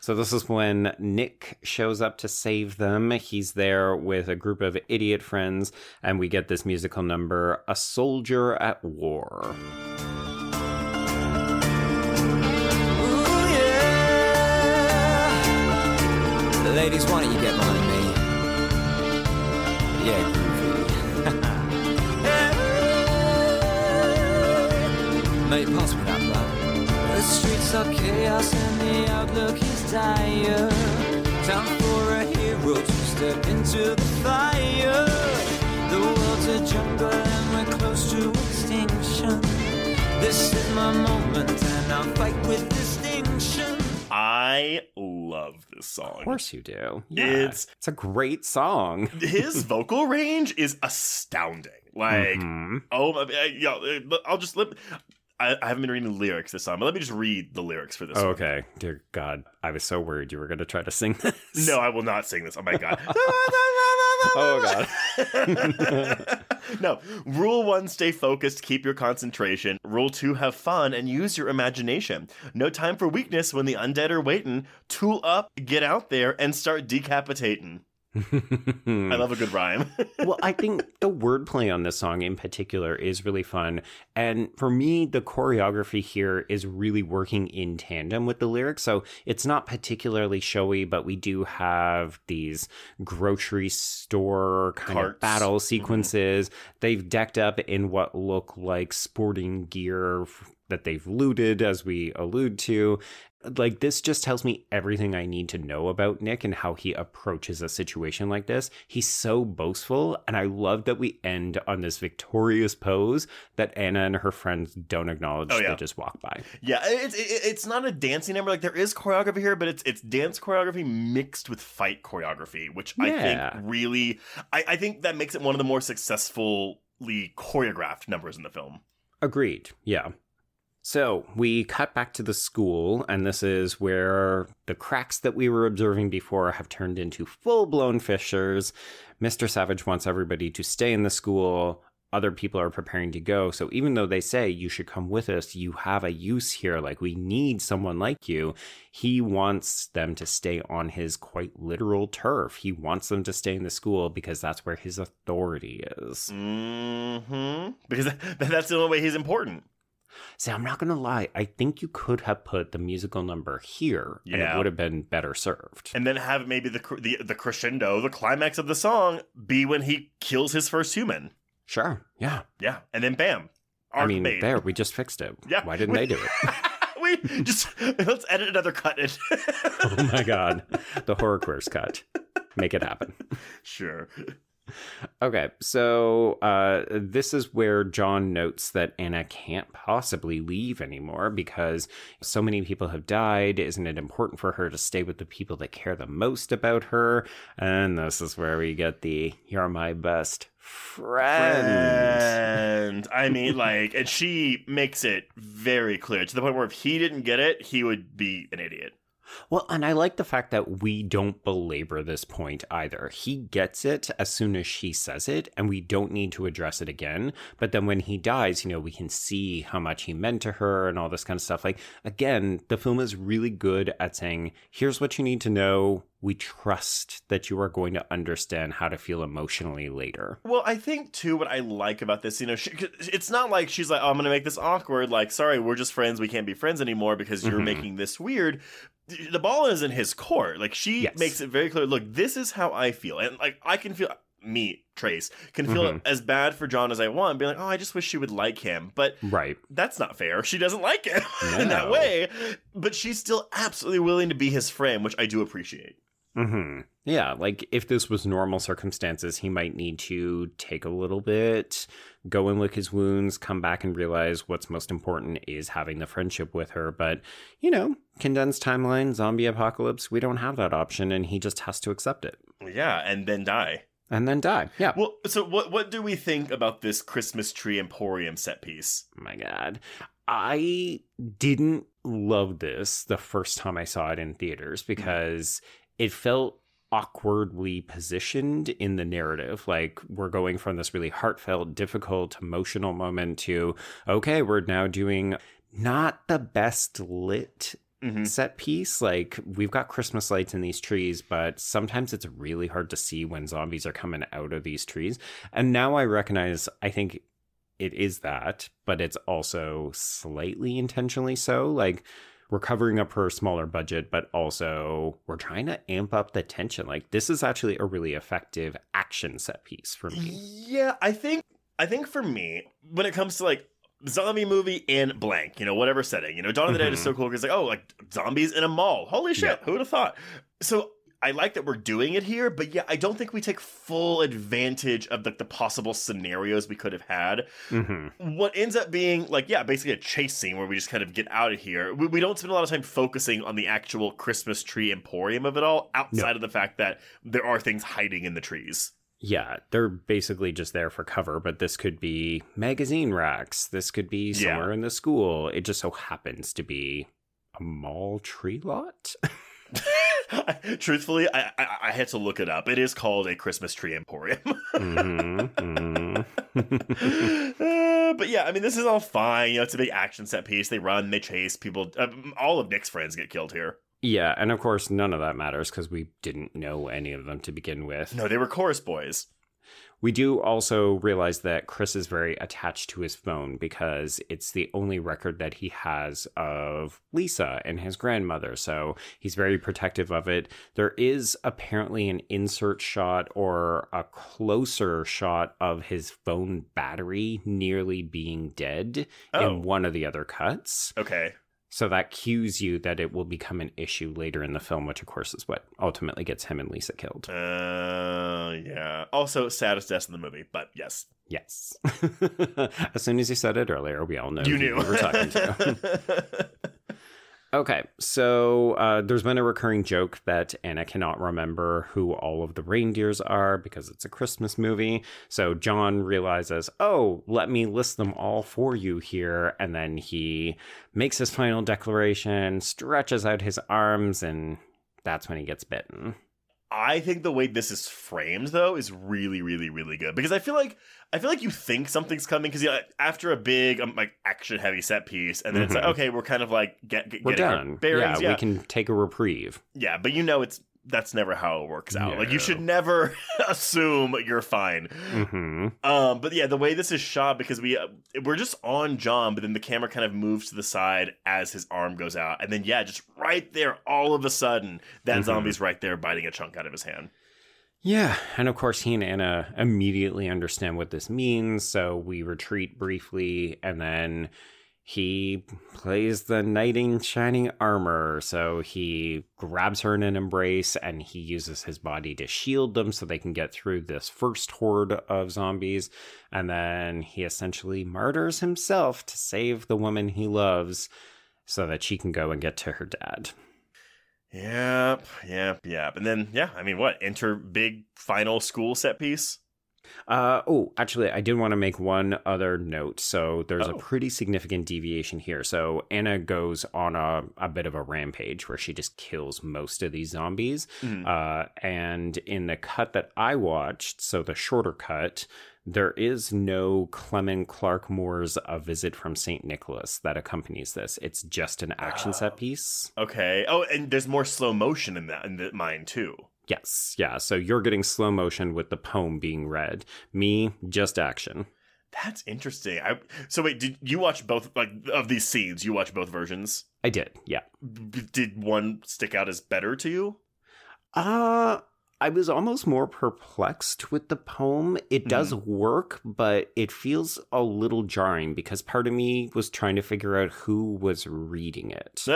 So this is when Nick shows up to save them. He's there with a group of idiot friends, and we get this musical number, A Soldier at War. Ladies, why don't you get behind me? Yeah, Mate, pass me that blow. The streets are chaos and the outlook is dire. Time for a hero to step into the fire. The world's a jungle and we're close to extinction. This is my moment and I'll fight with distinction. I love this song. Of course you do. Yeah, It's- it's a great song. His vocal range is astounding. Like, Mhm. oh, my- yo, uh, I'll just let. I, I haven't been reading the lyrics this time, but let me just read the lyrics for this. Oh, one. Okay, dear God, I was so worried you were going to try to sing this. No, I will not sing this. Oh my god. Oh God. no. Rule one, stay focused, keep your concentration. Rule two, have fun and use your imagination. No time for weakness when the undead are waiting. Tool up, get out there, and start decapitating. I love a good rhyme. well, I think the wordplay on this song in particular is really fun. And for me, the choreography here is really working in tandem with the lyrics. So it's not particularly showy, but we do have these grocery store kind Carts. of battle mm-hmm. sequences. They've decked up in what look like sporting gear that they've looted, as we allude to like this just tells me everything I need to know about Nick and how he approaches a situation like this. He's so boastful, and I love that we end on this victorious pose that Anna and her friends don't acknowledge. Oh, yeah. They just walk by. yeah, it's it's not a dancing number. Like there is choreography here, but it's it's dance choreography mixed with fight choreography, which I think really, I, I think that makes it one of the more successfully choreographed numbers in the film. Agreed. Yeah. So we cut back to the school, and this is where the cracks that we were observing before have turned into full blown fissures. Mr. Savage wants everybody to stay in the school. Other people are preparing to go. So even though they say you should come with us, you have a use here. Like we need someone like you. He wants them to stay on his quite literal turf. He wants them to stay in the school because that's where his authority is. Mm-hmm. Because that's the only way he's important. See, I'm not gonna lie. I think you could have put the musical number here, and it would have been better served. and then have maybe the the the crescendo, the climax of the song, be when he kills his first human. Sure, yeah. Yeah, and then bam, I mean, made. there we just fixed it. Yeah, Why didn't we- they do it? we just let's edit another cut. In. oh my god, the horror queers cut. Make it happen. sure. Okay, so uh, this is where John notes that Anna can't possibly leave anymore because so many people have died. Isn't it important for her to stay with the people that care the most about her? And this is where we get the "You're my best friend." And I mean, like, and she makes it very clear to the point where if he didn't get it, he would be an idiot. Well, and I like the fact that we don't belabor this point either. He gets it as soon as she says it, and we don't need to address it again. But then when he dies, you know, we can see how much he meant to her and all this kind of stuff. Like, again, the film is really good at saying, here's what you need to know. We trust that you are going to understand how to feel emotionally later. Well, I think too what I like about this, you know, she, it's not like she's like, oh, I'm going to make this awkward. Like, sorry, we're just friends. We can't be friends anymore because you're Mhm. making this weird. The ball is in his court. Like, she Yes. makes it very clear. Look, this is how I feel, and like I can feel. Me, Trace, can feel Mhm. as bad for John as I want, being like, oh, I just wish she would like him. But Right. that's not fair. She doesn't like him in that way. But she's still absolutely willing to be his friend, which I do appreciate. Hmm Yeah, like if this was normal circumstances, he might need to take a little bit, go and lick his wounds, come back and realize what's most important is having the friendship with her. But, you know, condensed timeline, zombie apocalypse, we don't have that option, and he just has to accept it. Yeah, and then die. And then die. Yeah. Well, so what what do we think about this Christmas tree emporium set piece? Oh my god. I didn't love this the first time I saw it in theaters because it felt awkwardly positioned in the narrative. Like we're going from this really heartfelt, difficult, emotional moment to, okay, we're now doing not the best lit Mhm. set piece. Like we've got Christmas lights in these trees, but sometimes it's really hard to see when zombies are coming out of these trees. And now I recognize, I think it is that, but it's also slightly intentionally so. Like we're covering up a smaller budget, but also we're trying to amp up the tension. Like this is actually a really effective action set piece for me. Yeah, I think I think for me, when it comes to like zombie movie in blank, you know, whatever setting, you know, Dawn of the Dead is so mm-hmm. cool because like, oh, like zombies in a mall. Holy shit, who would have thought? So I like that we're doing it here, but yeah, I don't think we take full advantage of like the possible scenarios we could have had. Mm-hmm. What ends up being like, yeah, basically a chase scene where we just kind of get out of here. We, we don't spend a lot of time focusing on the actual Christmas tree emporium of it all, outside of the fact that there are things hiding in the trees. Yeah, they're basically just there for cover, but this could be magazine racks. This could be Yeah. somewhere in the school. It just so happens to be a mall tree lot. Truthfully, I, I I had to look it up. It is called a Christmas tree emporium. Mhm, Uh, but yeah, I mean, this is all fine. You know, it's a big action set piece. They run, they chase people. Um, all of Nick's friends get killed here. Yeah, and of course, none of that matters because we didn't know any of them to begin with. No, they were chorus boys. We do also realize that Chris is very attached to his phone because it's the only record that he has of Lisa and his grandmother. So he's very protective of it. There is apparently an insert shot or a closer shot of his phone battery nearly being dead Oh. in one of the other cuts. Okay. So that cues you that it will become an issue later in the film, which of course is what ultimately gets him and Lisa killed. Uh, yeah. Also, saddest death in the movie, but yes. Yes. as soon as you said it earlier, we all know You who knew. we were talking to. okay, so uh, there's been a recurring joke that Anna cannot remember who all of the reindeers are because it's a Christmas movie. So John realizes, oh, let me list them all for you here. And then he makes his final declaration, stretches out his arms, and that's when he gets bitten. I think the way this is framed though is really, really, really good because I feel like I feel like you think something's coming because yeah, after a big um, like action heavy set piece, and then it's like Mhm. okay, we're kind of like get, get We're done. bearings. yeah, Yeah, we can take a reprieve. yeah, but you know it's that's never how it works out. Like you should never assume you're fine. hmm Um, but yeah, the way this is shot because we uh, we're just on John, but then the camera kind of moves to the side as his arm goes out, and then yeah, just right there, all of a sudden, that Mhm. zombie's right there biting a chunk out of his hand. Yeah, and of course, he and Anna immediately understand what this means, so we retreat briefly, and then he plays the knight in shining armor. So he grabs her in an embrace, and he uses his body to shield them so they can get through this first horde of zombies. And then he essentially martyrs himself to save the woman he loves so that she can go and get to her dad. Yep, yep, yep. And then yeah, I mean, what? Enter big final school set piece. Uh, oh, actually, I did want to make one other note. So there's Oh. a pretty significant deviation here. So Anna goes on a, a bit of a rampage where she just kills most of these zombies. Mhm. Uh, and in the cut that I watched, so the shorter cut, there is no Clement Clarke Moore's A Visit from St. Nicholas that accompanies this. It's just an action Oh. set piece. Okay. Oh, and there's more slow motion in that in the, mine too. Yes, yeah. So you're getting slow motion with the poem being read. Me, just action. That's interesting. I so wait, did you watch both like of these scenes? You watch both versions. I did, yeah. B- Did one stick out as better to you? Uh I was almost more perplexed with the poem. It mm-hmm. does work, but it feels a little jarring because part of me was trying to figure out who was reading it.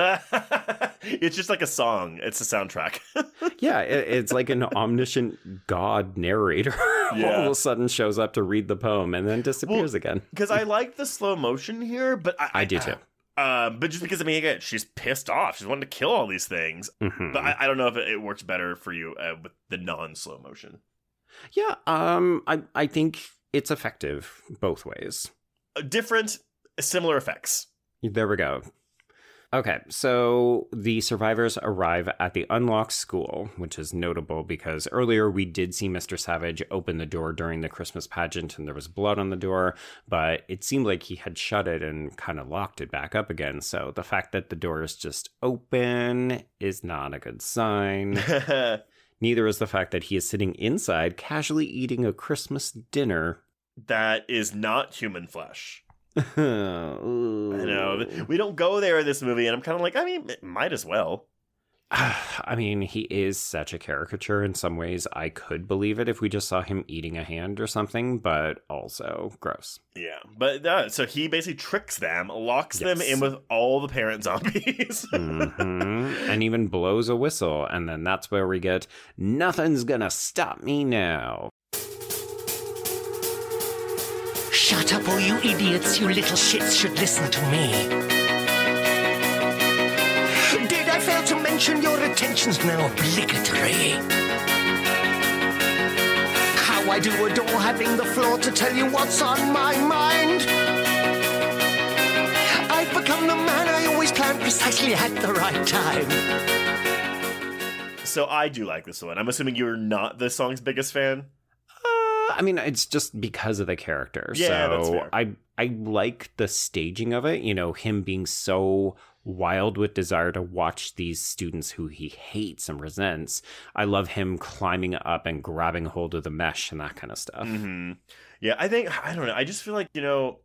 it's just like a song. It's a soundtrack. yeah, it, it's like an omniscient god narrator all of a sudden shows up to read the poem and then disappears again. Because I like the slow motion here, but I, I do too. Um, but just because I mean, again, she's pissed off. She's wanting to kill all these things. Mhm. But I, I don't know if it, it works better for you uh, with the non-slow motion. Yeah, um, I I think it's effective both ways. Uh, different, similar effects. There we go. Okay, so the survivors arrive at the unlocked school, which is notable because earlier we did see Mr. Savage open the door during the Christmas pageant and there was blood on the door, but it seemed like he had shut it and kind of locked it back up again. So the fact that the door is just open is not a good sign. Neither is the fact that he is sitting inside casually eating a Christmas dinner. that is not human flesh. I know we don't go there in this movie, and I'm kind of like, I mean, it might as well. I mean, he is such a caricature in some ways. I could believe it if we just saw him eating a hand or something, but also gross. Yeah, but uh, so he basically tricks them, locks them in with all the parent zombies. hmm and even blows a whistle, and then that's where we get nothing's gonna stop me now. Shut up, all you idiots, you little shits should listen to me. Did I fail to mention your attention's now obligatory? How I do adore having the floor to tell you what's on my mind. I've become the man I always planned precisely at the right time. so I do like this one. I'm assuming you're not the song's biggest fan. I mean, it's just because of the character. Yeah, so that's fair. I I like the staging of it. You know, him being so wild with desire to watch these students who he hates and resents. I love him climbing up and grabbing hold of the mesh and that kind of stuff. hmm Yeah, I think I don't know. I just feel like you know.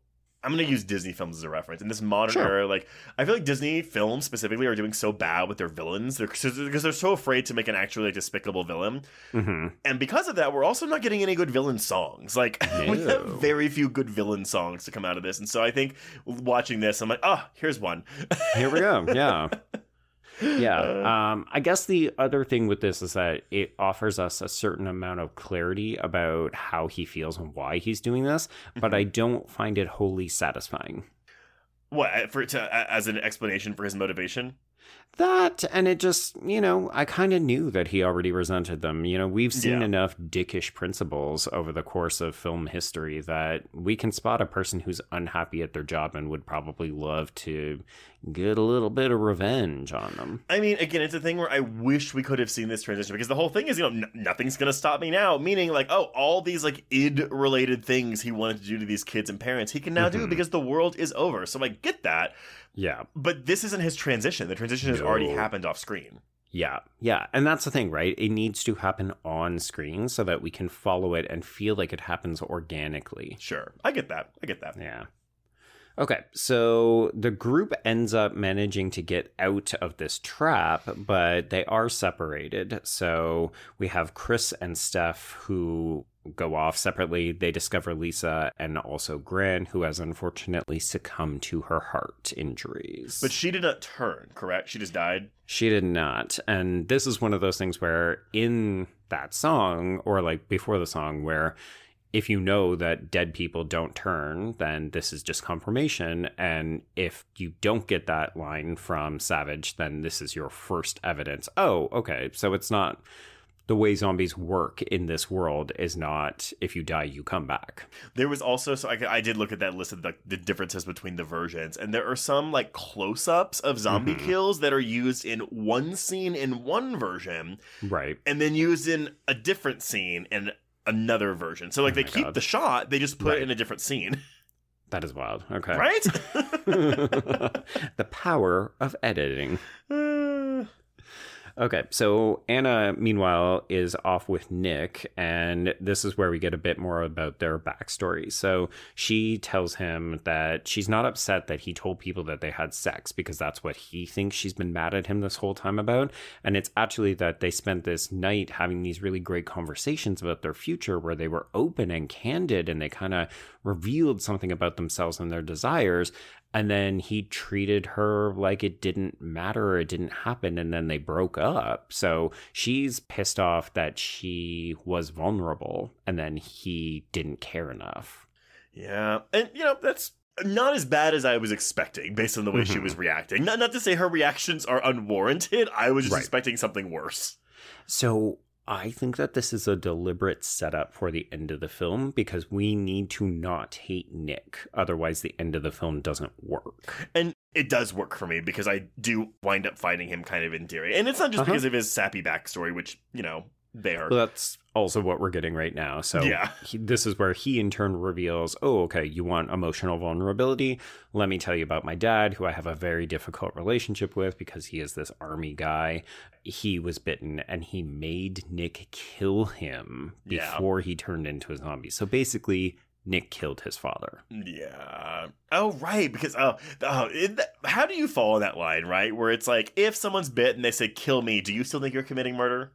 I'm gonna use Disney films as a reference. In this modern Sure. era, like I feel like Disney films specifically are doing so bad with their villains they're, because they're so afraid to make an actually like, despicable villain. hmm And because of that, we're also not getting any good villain songs. Like we have very few good villain songs to come out of this. And so I think watching this, I'm like, oh, here's one. Here we go. Yeah. Yeah. Uh, um, I guess the other thing with this is that it offers us a certain amount of clarity about how he feels and why he's doing this, but mm-hmm. I don't find it wholly satisfying. what uh, for to as an explanation for his motivation? That and it just, you know, I kind of knew that he already resented them. You know, we've seen Yeah. enough dickish principles over the course of film history that we can spot a person who's unhappy at their job and would probably love to get a little bit of revenge on them. I mean, again, it's a thing where I wish we could have seen this transition because the whole thing is, you know, n- nothing's gonna stop me now. Meaning, like, oh, all these like id related things he wanted to do to these kids and parents, he can now do Mhm. because the world is over. So I get that, Yeah. but this isn't his transition. The transition has already happened off screen. Yeah, yeah. And that's the thing, right? It needs to happen on screen so that we can follow it and feel like it happens organically. Sure, I get that. I get that. Yeah. Okay, so the group ends up managing to get out of this trap, but they are separated. So we have Chris and Steph who go off separately. They discover Lisa and also Gran, who has unfortunately succumbed to her heart injuries. But she did not turn. Correct? She just died. She did not. And this is one of those things where in that song, or like before the song, where if you know that dead people don't turn, then this is just confirmation. And if you don't get that line from Savage, then this is your first evidence. Oh, okay. So it's not the way zombies work in this world is not if you die, you come back. There was also so I, I did look at that list of the, the differences between the versions, and there are some like close-ups of zombie Mhm. kills that are used in one scene in one version, Right. and then used in a different scene in another version. So like Oh they keep God. the shot, they just put Right. it in a different scene, That is wild. Okay. right? the power of editing. Okay, so Anna, meanwhile, is off with Nick, and this is where we get a bit more about their backstory. So she tells him that she's not upset that he told people that they had sex because that's what he thinks she's been mad at him this whole time about. And it's actually that they spent this night having these really great conversations about their future where they were open and candid and they kind of revealed something about themselves and their desires and then he treated her like it didn't matter it didn't happen and then they broke up so she's pissed off that she was vulnerable and then he didn't care enough Yeah, and you know that's not as bad as I was expecting based on the way she Mhm. was reacting. Not not to say her reactions are unwarranted. I was just Right. expecting something worse. so I think that this is a deliberate setup for the end of the film because we need to not hate Nick. Otherwise, the end of the film doesn't work. And it does work for me because I do wind up finding him kind of endearing. And it's not just Uh-huh. because of his sappy backstory, which, you know, they are. Well, that's also what we're getting right now. So Yeah. he, this is where he in turn reveals, "Oh, okay, you want emotional vulnerability? Let me tell you about my dad, who I have a very difficult relationship with because he is this army guy. He was bitten, and he made Nick kill him Yeah. before he turned into a zombie. So basically." Nick killed his father. Yeah. Oh, right. Because oh, oh it, how do you fall on that line, right? Where it's like, if someone's bit and they say "kill me," do you still think you're committing murder?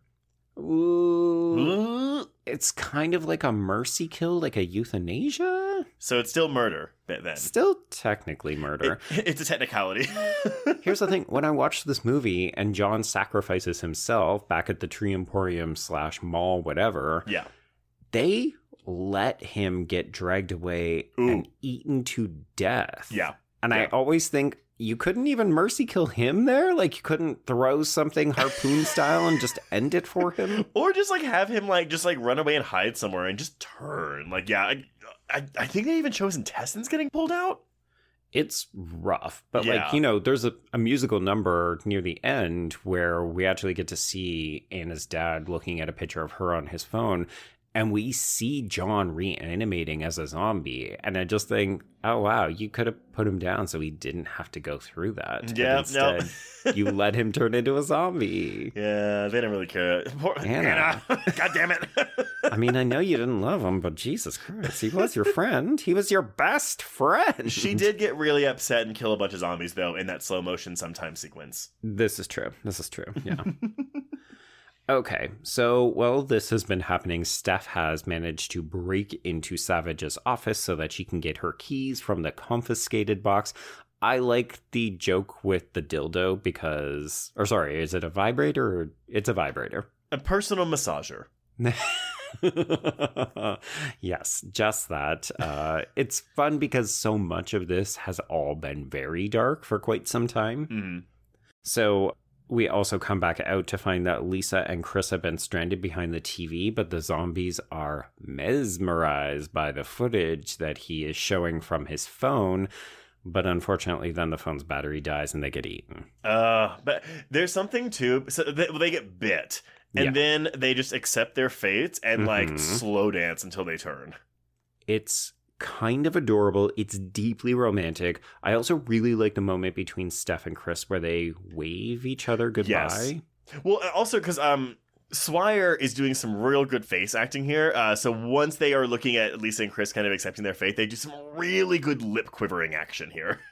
Ooh. It's kind of like a mercy kill, like a euthanasia. So it's still murder th- then. Still technically murder. It- it's a technicality. Here's the thing: when I watched this movie and John sacrifices himself back at the Tree Emporium slash mall, whatever, yeah. they let him get dragged away and eaten to death. Yeah. And I always think you couldn't even mercy kill him there. Like you couldn't throw something harpoon style and just end it for him. Or just like have him like just like run away and hide somewhere and just turn. Like yeah, I, I, I think they even show his intestines getting pulled out. it's rough but Yeah. like you know there's a, a musical number near the end where we actually get to see anna's dad looking at a picture of her on his phone and we see john reanimating as a zombie and i just think oh wow you could have put him down so he didn't have to go through that Yeah, no. you let him turn into a zombie Yeah, they didn't really care. Poor Anna. Anna. God damn it. i mean i know you didn't love him but jesus christ he was your friend he was your best friend she did get really upset and kill a bunch of zombies though in that slow motion sometime sequence. This is true. This is true. Yeah. Okay. So, while this has been happening. Steph has managed to break into Savage's office so that she can get her keys from the confiscated box. I like the joke with the dildo because, or sorry, is it a vibrator or it's a vibrator? A personal massager. yes, just that. Uh, it's fun because so much of this has all been very dark for quite some time. Mhm. So we also come back out to find that Lisa and Chris have been stranded behind the TV, but the zombies are mesmerized by the footage that he is showing from his phone. But unfortunately, then the phone's battery dies and they get eaten. Uh, but there's something too. So they, well, they get bit, and Yeah. then they just accept their fate and like Mhm. slow dance until they turn. It's kind of adorable. It's deeply romantic. I also really like the moment between Steph and Chris where they wave each other goodbye. Yes. Well, uh, also because um, Swire is doing some real good face acting here. Uh, so once they are looking at Lisa and Chris kind of accepting their fate, they do some really good lip quivering action here.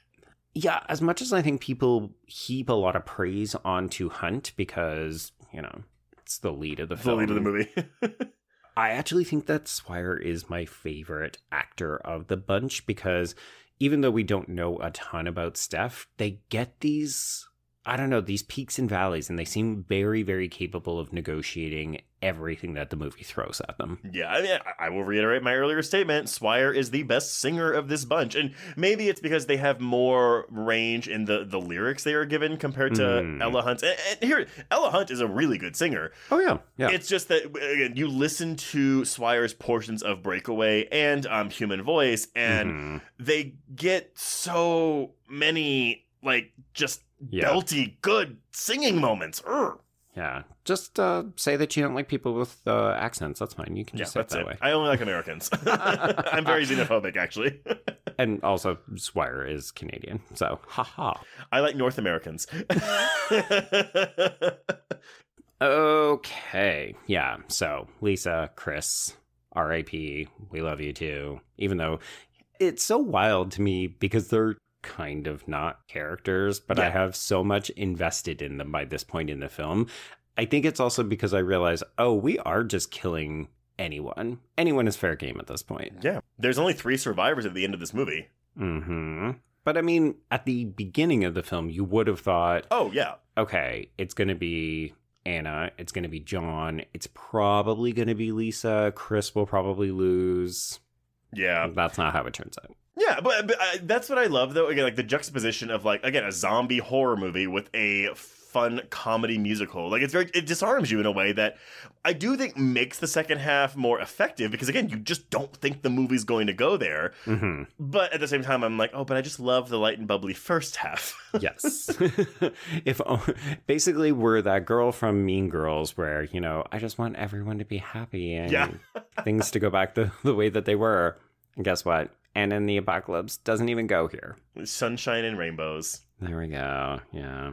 Yeah, as much as I think people heap a lot of praise onto Hunt because, you know, it's the lead of the The film. The lead of the movie. I actually think that Swire is my favorite actor of the bunch because even though we don't know a ton about Steph, they get these, I don't know, these peaks and valleys, and they seem very, very capable of negotiating everything that the movie throws at them. Yeah, I mean, I- will reiterate my earlier statement. Swire is the best singer of this bunch, and maybe it's because they have more range in the the lyrics they are given compared to Mm. Ella Hunt. And, and here, Ella Hunt is a really good singer. Oh, yeah. Yeah. It's just that again, you listen to Swire's portions of Breakaway and um, Human Voice, and Mhm. they get so many like just Yeah. belty good singing moments. Urgh. Yeah. Just uh, say that you don't like people with uh, accents. That's fine. You can Yeah, just say it that it. way. I only like Americans. I'm very xenophobic, actually. and also Swire is Canadian, so haha. I like North Americans. Okay, yeah. So Lisa, Chris, R.I.P. We love you too. Even though it's so wild to me because they're kind of not characters, but I have so much invested in them by this point in the film. I think it's also because I realize, oh, we are just killing anyone. Anyone is fair game at this point. yeah. There's only three survivors at the end of this movie. hmm But I mean, at the beginning of the film, you would have thought, Oh, yeah. okay, it's going to be Anna, it's going to be John, it's probably going to be Lisa, Chris will probably lose. Yeah. That's not how it turns out. Yeah, but, but uh, that's what I love though. Again, like the juxtaposition of like again a zombie horror movie with a fun comedy musical. Like it's very it disarms you in a way that I do think makes the second half more effective because again, you just don't think the movie's going to go there. hmm But at the same time, I'm like, oh, but I just love the light and bubbly first half. Yes. if basically we're that girl from Mean Girls where, you know, I just want everyone to be happy and Yeah. things to go back the, the way that they were. And guess what? Anna and the Apocalypse doesn't even go here. Sunshine and rainbows. There we go. Yeah.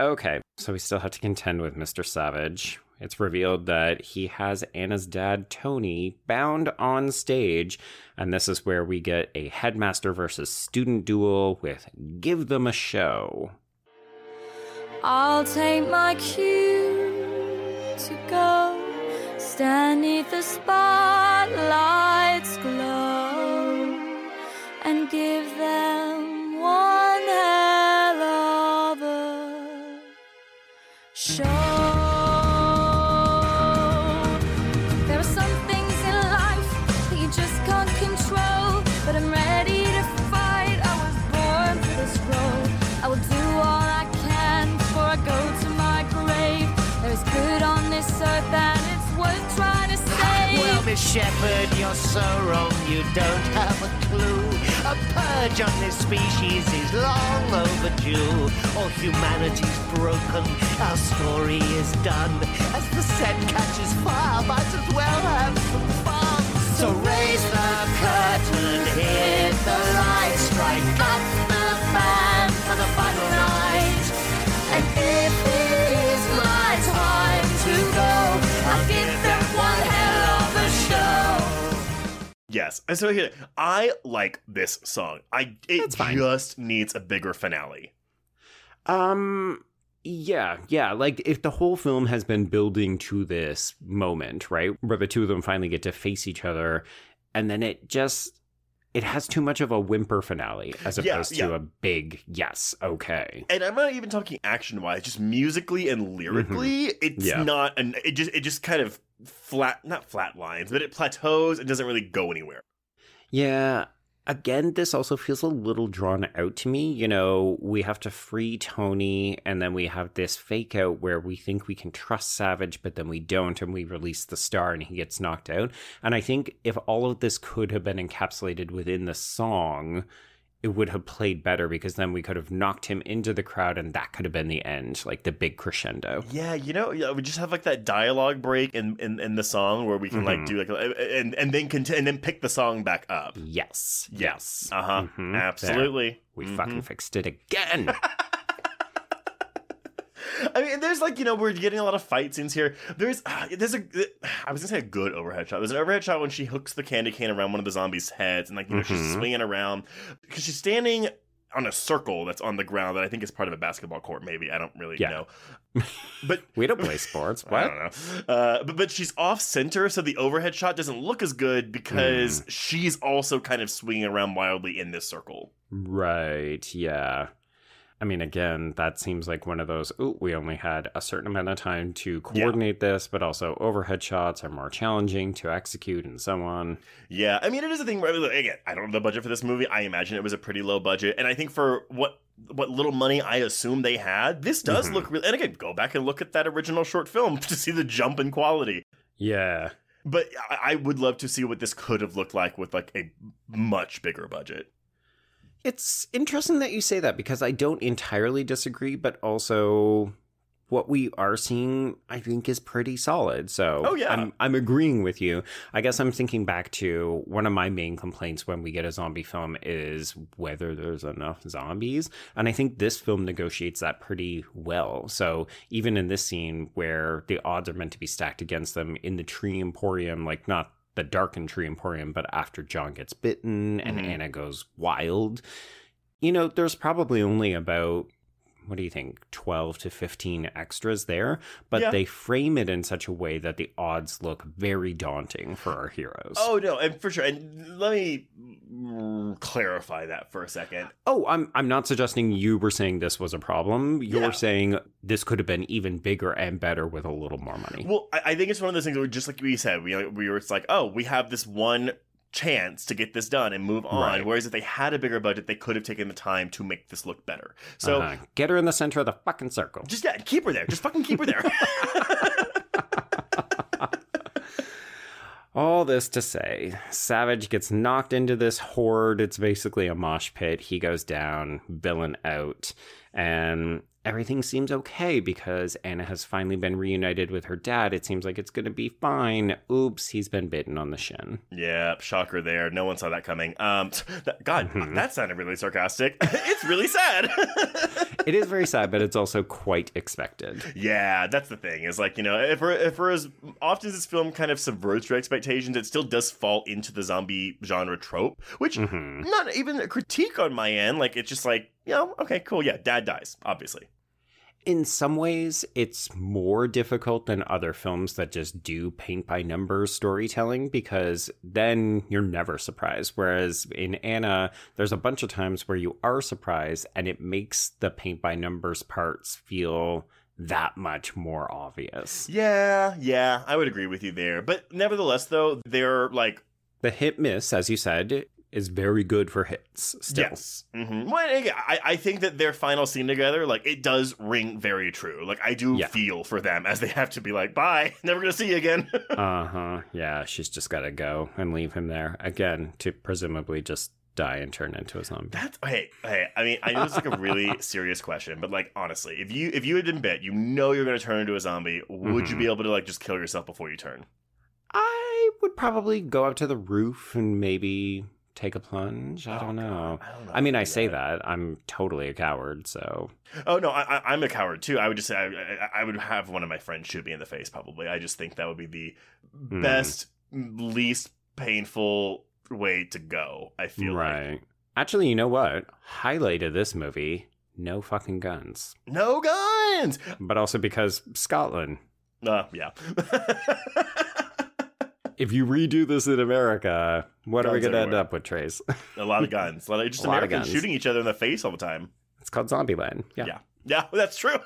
Okay, so we still have to contend with Mr. Savage. It's revealed that he has Anna's dad, Tony, bound on stage, and this is where we get a headmaster versus student duel with Give Them a Show. I'll take my cue to go stand neath the spotlight's glow and give them one hell of a show. There are some things in life that you just can't control, but I'm ready to fight. I was born for this role. I will do all I can before I go to my grave. There is good on this earth and it's worth trying to save. Well, Miss Shepherd, you're so wrong, you don't have a clue. A purge on this species is long overdue. All humanity's broken, our story is done. As the set catches fire, might as well have some fun. So raise the curtain, hit the light, strike up the band for the final night. And if Yes. So here, I like this song. I it just needs a bigger finale. Um yeah, yeah, like if the whole film has been building to this moment, right? Where the two of them finally get to face each other and then it just it has too much of a whimper finale as Yeah, opposed to a big yes, okay. And I'm not even talking action wise, just musically and lyrically, mm-hmm. it's Yeah. not an it just it just kind of flat not flat lines, but it plateaus and doesn't really go anywhere. Yeah. Again, this also feels a little drawn out to me. You know, we have to free Tony, and then we have this fake out where we think we can trust Savage, but then we don't, and we release the star and he gets knocked out. And I think if all of this could have been encapsulated within the song, it would have played better because then we could have knocked him into the crowd and that could have been the end, like the big crescendo. Yeah, you know, yeah, we just have like that dialogue break in in, in the song where we can like Mhm. do like and and then cont- and then pick the song back up. Yes. Yes. Uh huh. Mhm. Absolutely. There. We Mhm. fucking fixed it again. I mean, there's like you know we're getting a lot of fight scenes here. There's uh, there's a I was gonna say a good overhead shot. There's an overhead shot when she hooks the candy cane around one of the zombies' heads and like you know she's Mhm. swinging around because she's standing on a circle that's on the ground that I think is part of a basketball court. Maybe I don't really Yeah. know, but we don't play sports. I What? don't know. Uh, but but she's off center, so the overhead shot doesn't look as good because Hmm. she's also kind of swinging around wildly in this circle. Right. Yeah. I mean, again, that seems like one of those. Oh, we only had a certain amount of time to coordinate this, but also overhead shots are more challenging to execute and so on. Yeah, I mean, it is a thing where again, I don't know the budget for this movie. I imagine it was a pretty low budget, and I think for what what little money I assume they had, this does Mhm. look real. And again, go back and look at that original short film to see the jump in quality. Yeah. But I, I would love to see what this could have looked like with like a much bigger budget. It's interesting that you say that because I don't entirely disagree, but also what we are seeing, I think, is pretty solid. So, Oh, yeah. I'm, I'm agreeing with you. I guess I'm thinking back to one of my main complaints when we get a zombie film is whether there's enough zombies. And I think this film negotiates that pretty well. So, even in this scene where the odds are meant to be stacked against them in the tree emporium, like not the darkened tree emporium, but after John gets bitten and Mhm. Anna goes wild, you know, there's probably only about what do you think 12 to 15 extras there but Yeah. they frame it in such a way that the odds look very daunting for our heroes Oh no, and for sure. And let me clarify that for a second. Oh, I'm I'm not suggesting you were saying this was a problem. You're Yeah. saying this could have been even bigger and better with a little more money. Well, I, I think it's one of those things where, just like we said, we we were it's like, oh, we have this one chance to get this done and move on. Right. Whereas if they had a bigger budget, they could have taken the time to make this look better. So Uh-huh. get her in the center of the fucking circle. just yeah, keep her there. Just fucking keep her there. All this to say, Savage gets knocked into this horde. It's basically a mosh pit. He goes down, villain out, and everything seems okay because Anna has finally been reunited with her dad. It seems like it's going to be fine. Oops, he's been bitten on the shin. yeah, shocker there. No one saw that coming. Um, that, God, Mhm. that sounded really sarcastic. it's really sad. It is very sad, but it's also quite expected. Yeah, that's the thing. Is like you know, if for if for as often as this film kind of subverts your expectations, it still does fall into the zombie genre trope, which Mhm. not even a critique on my end. Like it's just like you know, okay, cool, yeah, dad dies, obviously. In some ways it's more difficult than other films that just do paint by numbers storytelling because then you're never surprised whereas in anna there's a bunch of times where you are surprised and it makes the paint by numbers parts feel that much more obvious Yeah, yeah, I would agree with you there. But nevertheless, though, they're like the hit miss as you said is very good for hits still Yes. hmm Well, again, I, I think that their final scene together, like, it does ring very true. Like, I do Yeah. feel for them as they have to be like, bye, never gonna see you again. uh-huh yeah she's just gotta go and leave him there again to presumably just die and turn into a zombie That's hey, hey. I mean, I know it's like a really serious question, but like honestly, if you if you had been bit, you know you're gonna turn into a zombie. Would you Mhm. be able to like just kill yourself before you turn? I would probably go up to the roof and maybe take a plunge. I Oh, don't know. I don't know I mean, I say that. that. I'm totally a coward, so. Oh no, I, I, I'm a coward too. I would just say I, I, I would have one of my friends shoot me in the face. Probably. I just think that would be the Hmm. best, least painful way to go. I feel like right. Actually, you know what? Highlight of this movie no fucking guns. no guns. But also because Scotland. Uh, yeah. If you redo this in America, what are we going to end up with, Trace? a lot of guns. A lot of just A lot of Americans shooting each other in the face all the time. it's called Zombieland. Yeah. Yeah. Yeah, that's true.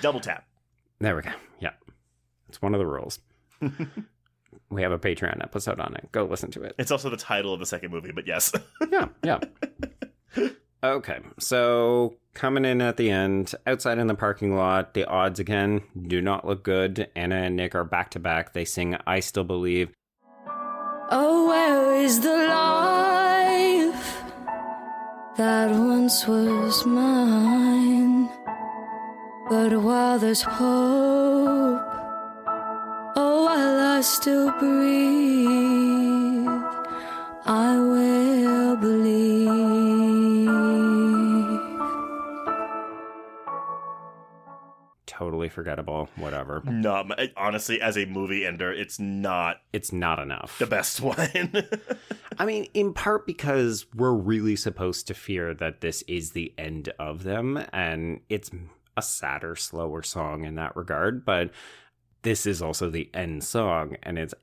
Double tap. There we go. Yeah. It's one of the rules. we have a Patreon episode on it. Go listen to it. It's also the title of the second movie, but yes. yeah, yeah. Okay, so coming in at the end, outside in the parking lot, the odds again do not look good. Anna and Nick are back to back. They sing I Still Believe. Oh, where is the life that once was mine? But while there's hope, oh, while I still breathe, I will believe. Totally forgettable, whatever. no, honestly, as a movie ender, it's not It's not enough. the best one. I mean, in part because we're really supposed to fear that this is the end of them, and it's a sadder, slower song in that regard, but this is also the end song, and it's.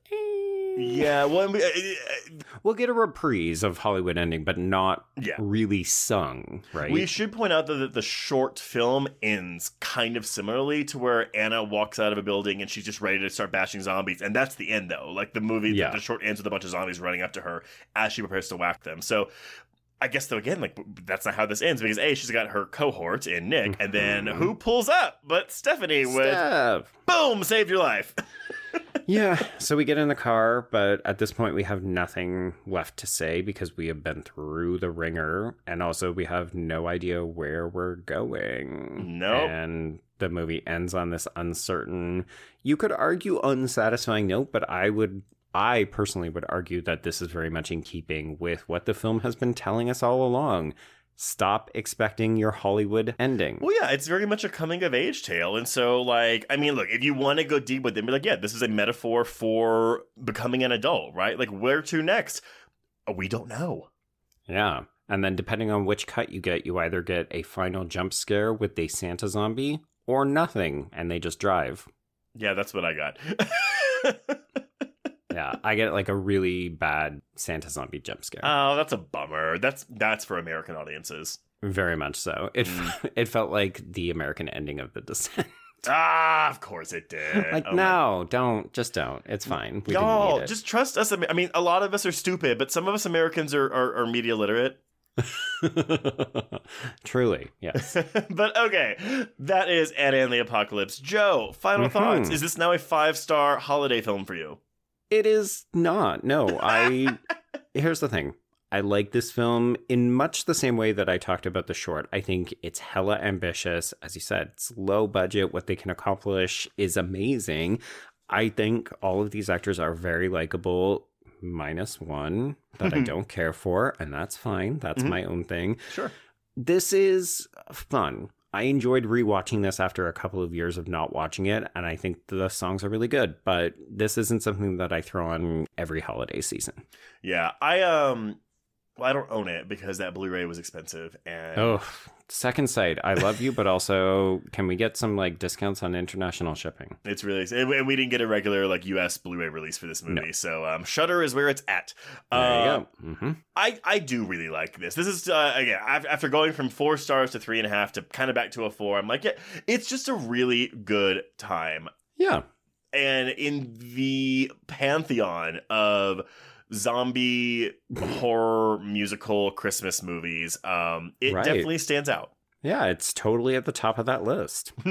Yeah, well, we- uh, uh, We'll get a reprise of Hollywood ending, but not Yeah. really sung, right? we should point out though that the short film ends kind of similarly to where Anna walks out of a building and she's just ready to start bashing zombies, and that's the end though. Like the movie, the- Yeah. the short ends with a bunch of zombies running up to her as she prepares to whack them. So. I guess though again, like that's not how this ends because a she's got her cohort in Nick, and then Mhm. who pulls up but Stephanie with boom saved your life. yeah, so we get in the car, but at this point we have nothing left to say because we have been through the ringer, and also we have no idea where we're going. Nope. And the movie ends on this uncertain, you could argue unsatisfying note, but I would. I personally would argue that this is very much in keeping with what the film has been telling us all along. Stop expecting your Hollywood ending. Well, yeah, it's very much a coming of age tale. And so, like, I mean, look, if you want to go deep with it, be like, yeah, this is a metaphor for becoming an adult, right? Like, where to next? Uh, We don't know. Yeah. And then depending on which cut you get, you either get a final jump scare with a Santa zombie or nothing, and they just drive. Yeah, that's what I got. Yeah, I get like a really bad Santa zombie jump scare. oh, that's a bummer. That's that's for American audiences. Very much so. It Mm. it felt like the American ending of The Descent. Ah, of course it did. like, Oh my no, don't, just don't. It's fine. We Y'all, it. just trust us. I mean, a lot of us are stupid, but some of us Americans are, are, are media literate. Truly, yes. but okay, that is Anna and the Apocalypse. Joe, final Mhm. thoughts. Is this now a five star holiday film for you? It is not. No, I. here's the thing. I like this film in much the same way that I talked about the short. I think it's hella ambitious. As you said, it's low budget. What they can accomplish is amazing. I think all of these actors are very likable, minus one that I don't care for, and that's fine. That's Mhm. my own thing. Sure. This is fun. I enjoyed rewatching this after a couple of years of not watching it, and I think the songs are really good. But this isn't something that I throw on every holiday season. Yeah, I um, well, I don't own it because that Blu-ray was expensive, and Oh, second sight. I love you, but also, can we get some like discounts on international shipping? It's really, and we- didn't get a regular like U.S. Blu-ray release for this movie, so um, Shudder is where it's at. There Uh, you go. hmm I I do really like this. This is uh, again after going from four stars to three and a half to kind of back to a four. I'm like, yeah, it's just a really good time. Yeah. and in the pantheon of zombie horror musical Christmas movies, um, it Right. definitely stands out. Yeah, it's totally at the top of that list.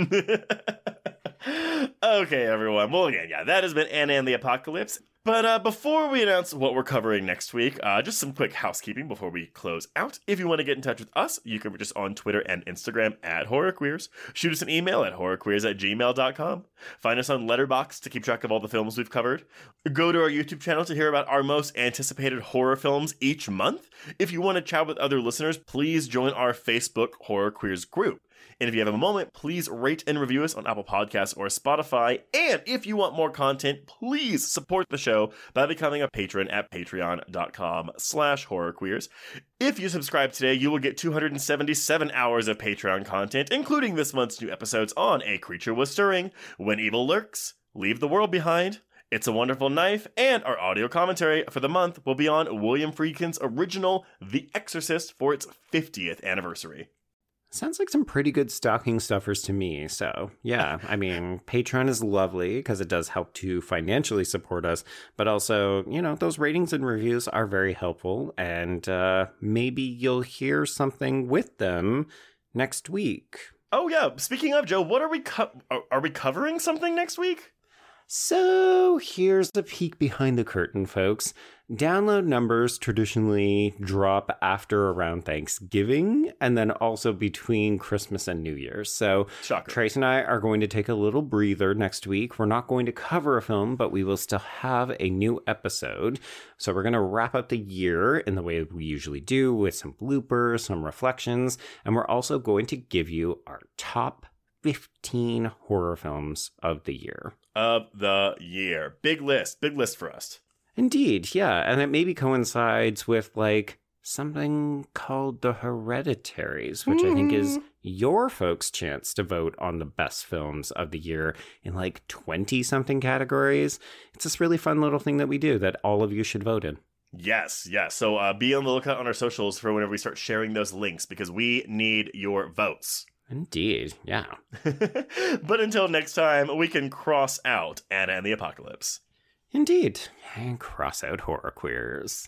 okay, everyone. Well, again, yeah, that has been Anna and the Apocalypse. But uh, before we announce what we're covering next week, uh, just some quick housekeeping before we close out. If you want to get in touch with us, you can reach us on Twitter and Instagram at HorrorQueers. Shoot us an email at horrorqueers at gmail.com. Find us on Letterboxd to keep track of all the films we've covered. Go to our YouTube channel to hear about our most anticipated horror films each month. If you want to chat with other listeners, please join our Facebook Horror Queers group. And if you have a moment, please rate and review us on Apple Podcasts or Spotify. And if you want more content, please support the show by becoming a patron at patreon.com slash horrorqueers. If you subscribe today, you will get 277 hours of Patreon content, including this month's new episodes on A Creature Was Stirring, When Evil Lurks, Leave the World Behind, It's a Wonderful Knife, and our audio commentary for the month will be on William Friedkin's original The Exorcist for its 50th anniversary. Sounds like some pretty good stocking stuffers to me. So, yeah, I mean, Patreon is lovely because it does help to financially support us, but also, you know, those ratings and reviews are very helpful. And uh, maybe you'll hear something with them next week. Oh yeah. Speaking of Joe, what are we co- are, are we covering something next week? So here's the peek behind the curtain, folks. Download numbers traditionally drop after around Thanksgiving and then also between Christmas and New Year's. So Shocker. Trace and I are going to take a little breather next week. We're not going to cover a film, but we will still have a new episode. So we're going to wrap up the year in the way we usually do with some bloopers, some reflections, and we're also going to give you our top 15 horror films of the year. Of the year. Big list. Big list for us. Indeed, yeah. And it maybe coincides with like something called the Hereditaries, which I think is your folks' chance to vote on the best films of the year in like 20 something categories. It's this really fun little thing that we do that all of you should vote in. Yes, yes. So uh, be on the lookout on our socials for whenever we start sharing those links because we need your votes. Indeed, yeah. but until next time, we can cross out Anna and the Apocalypse. Indeed. And cross out horror queers.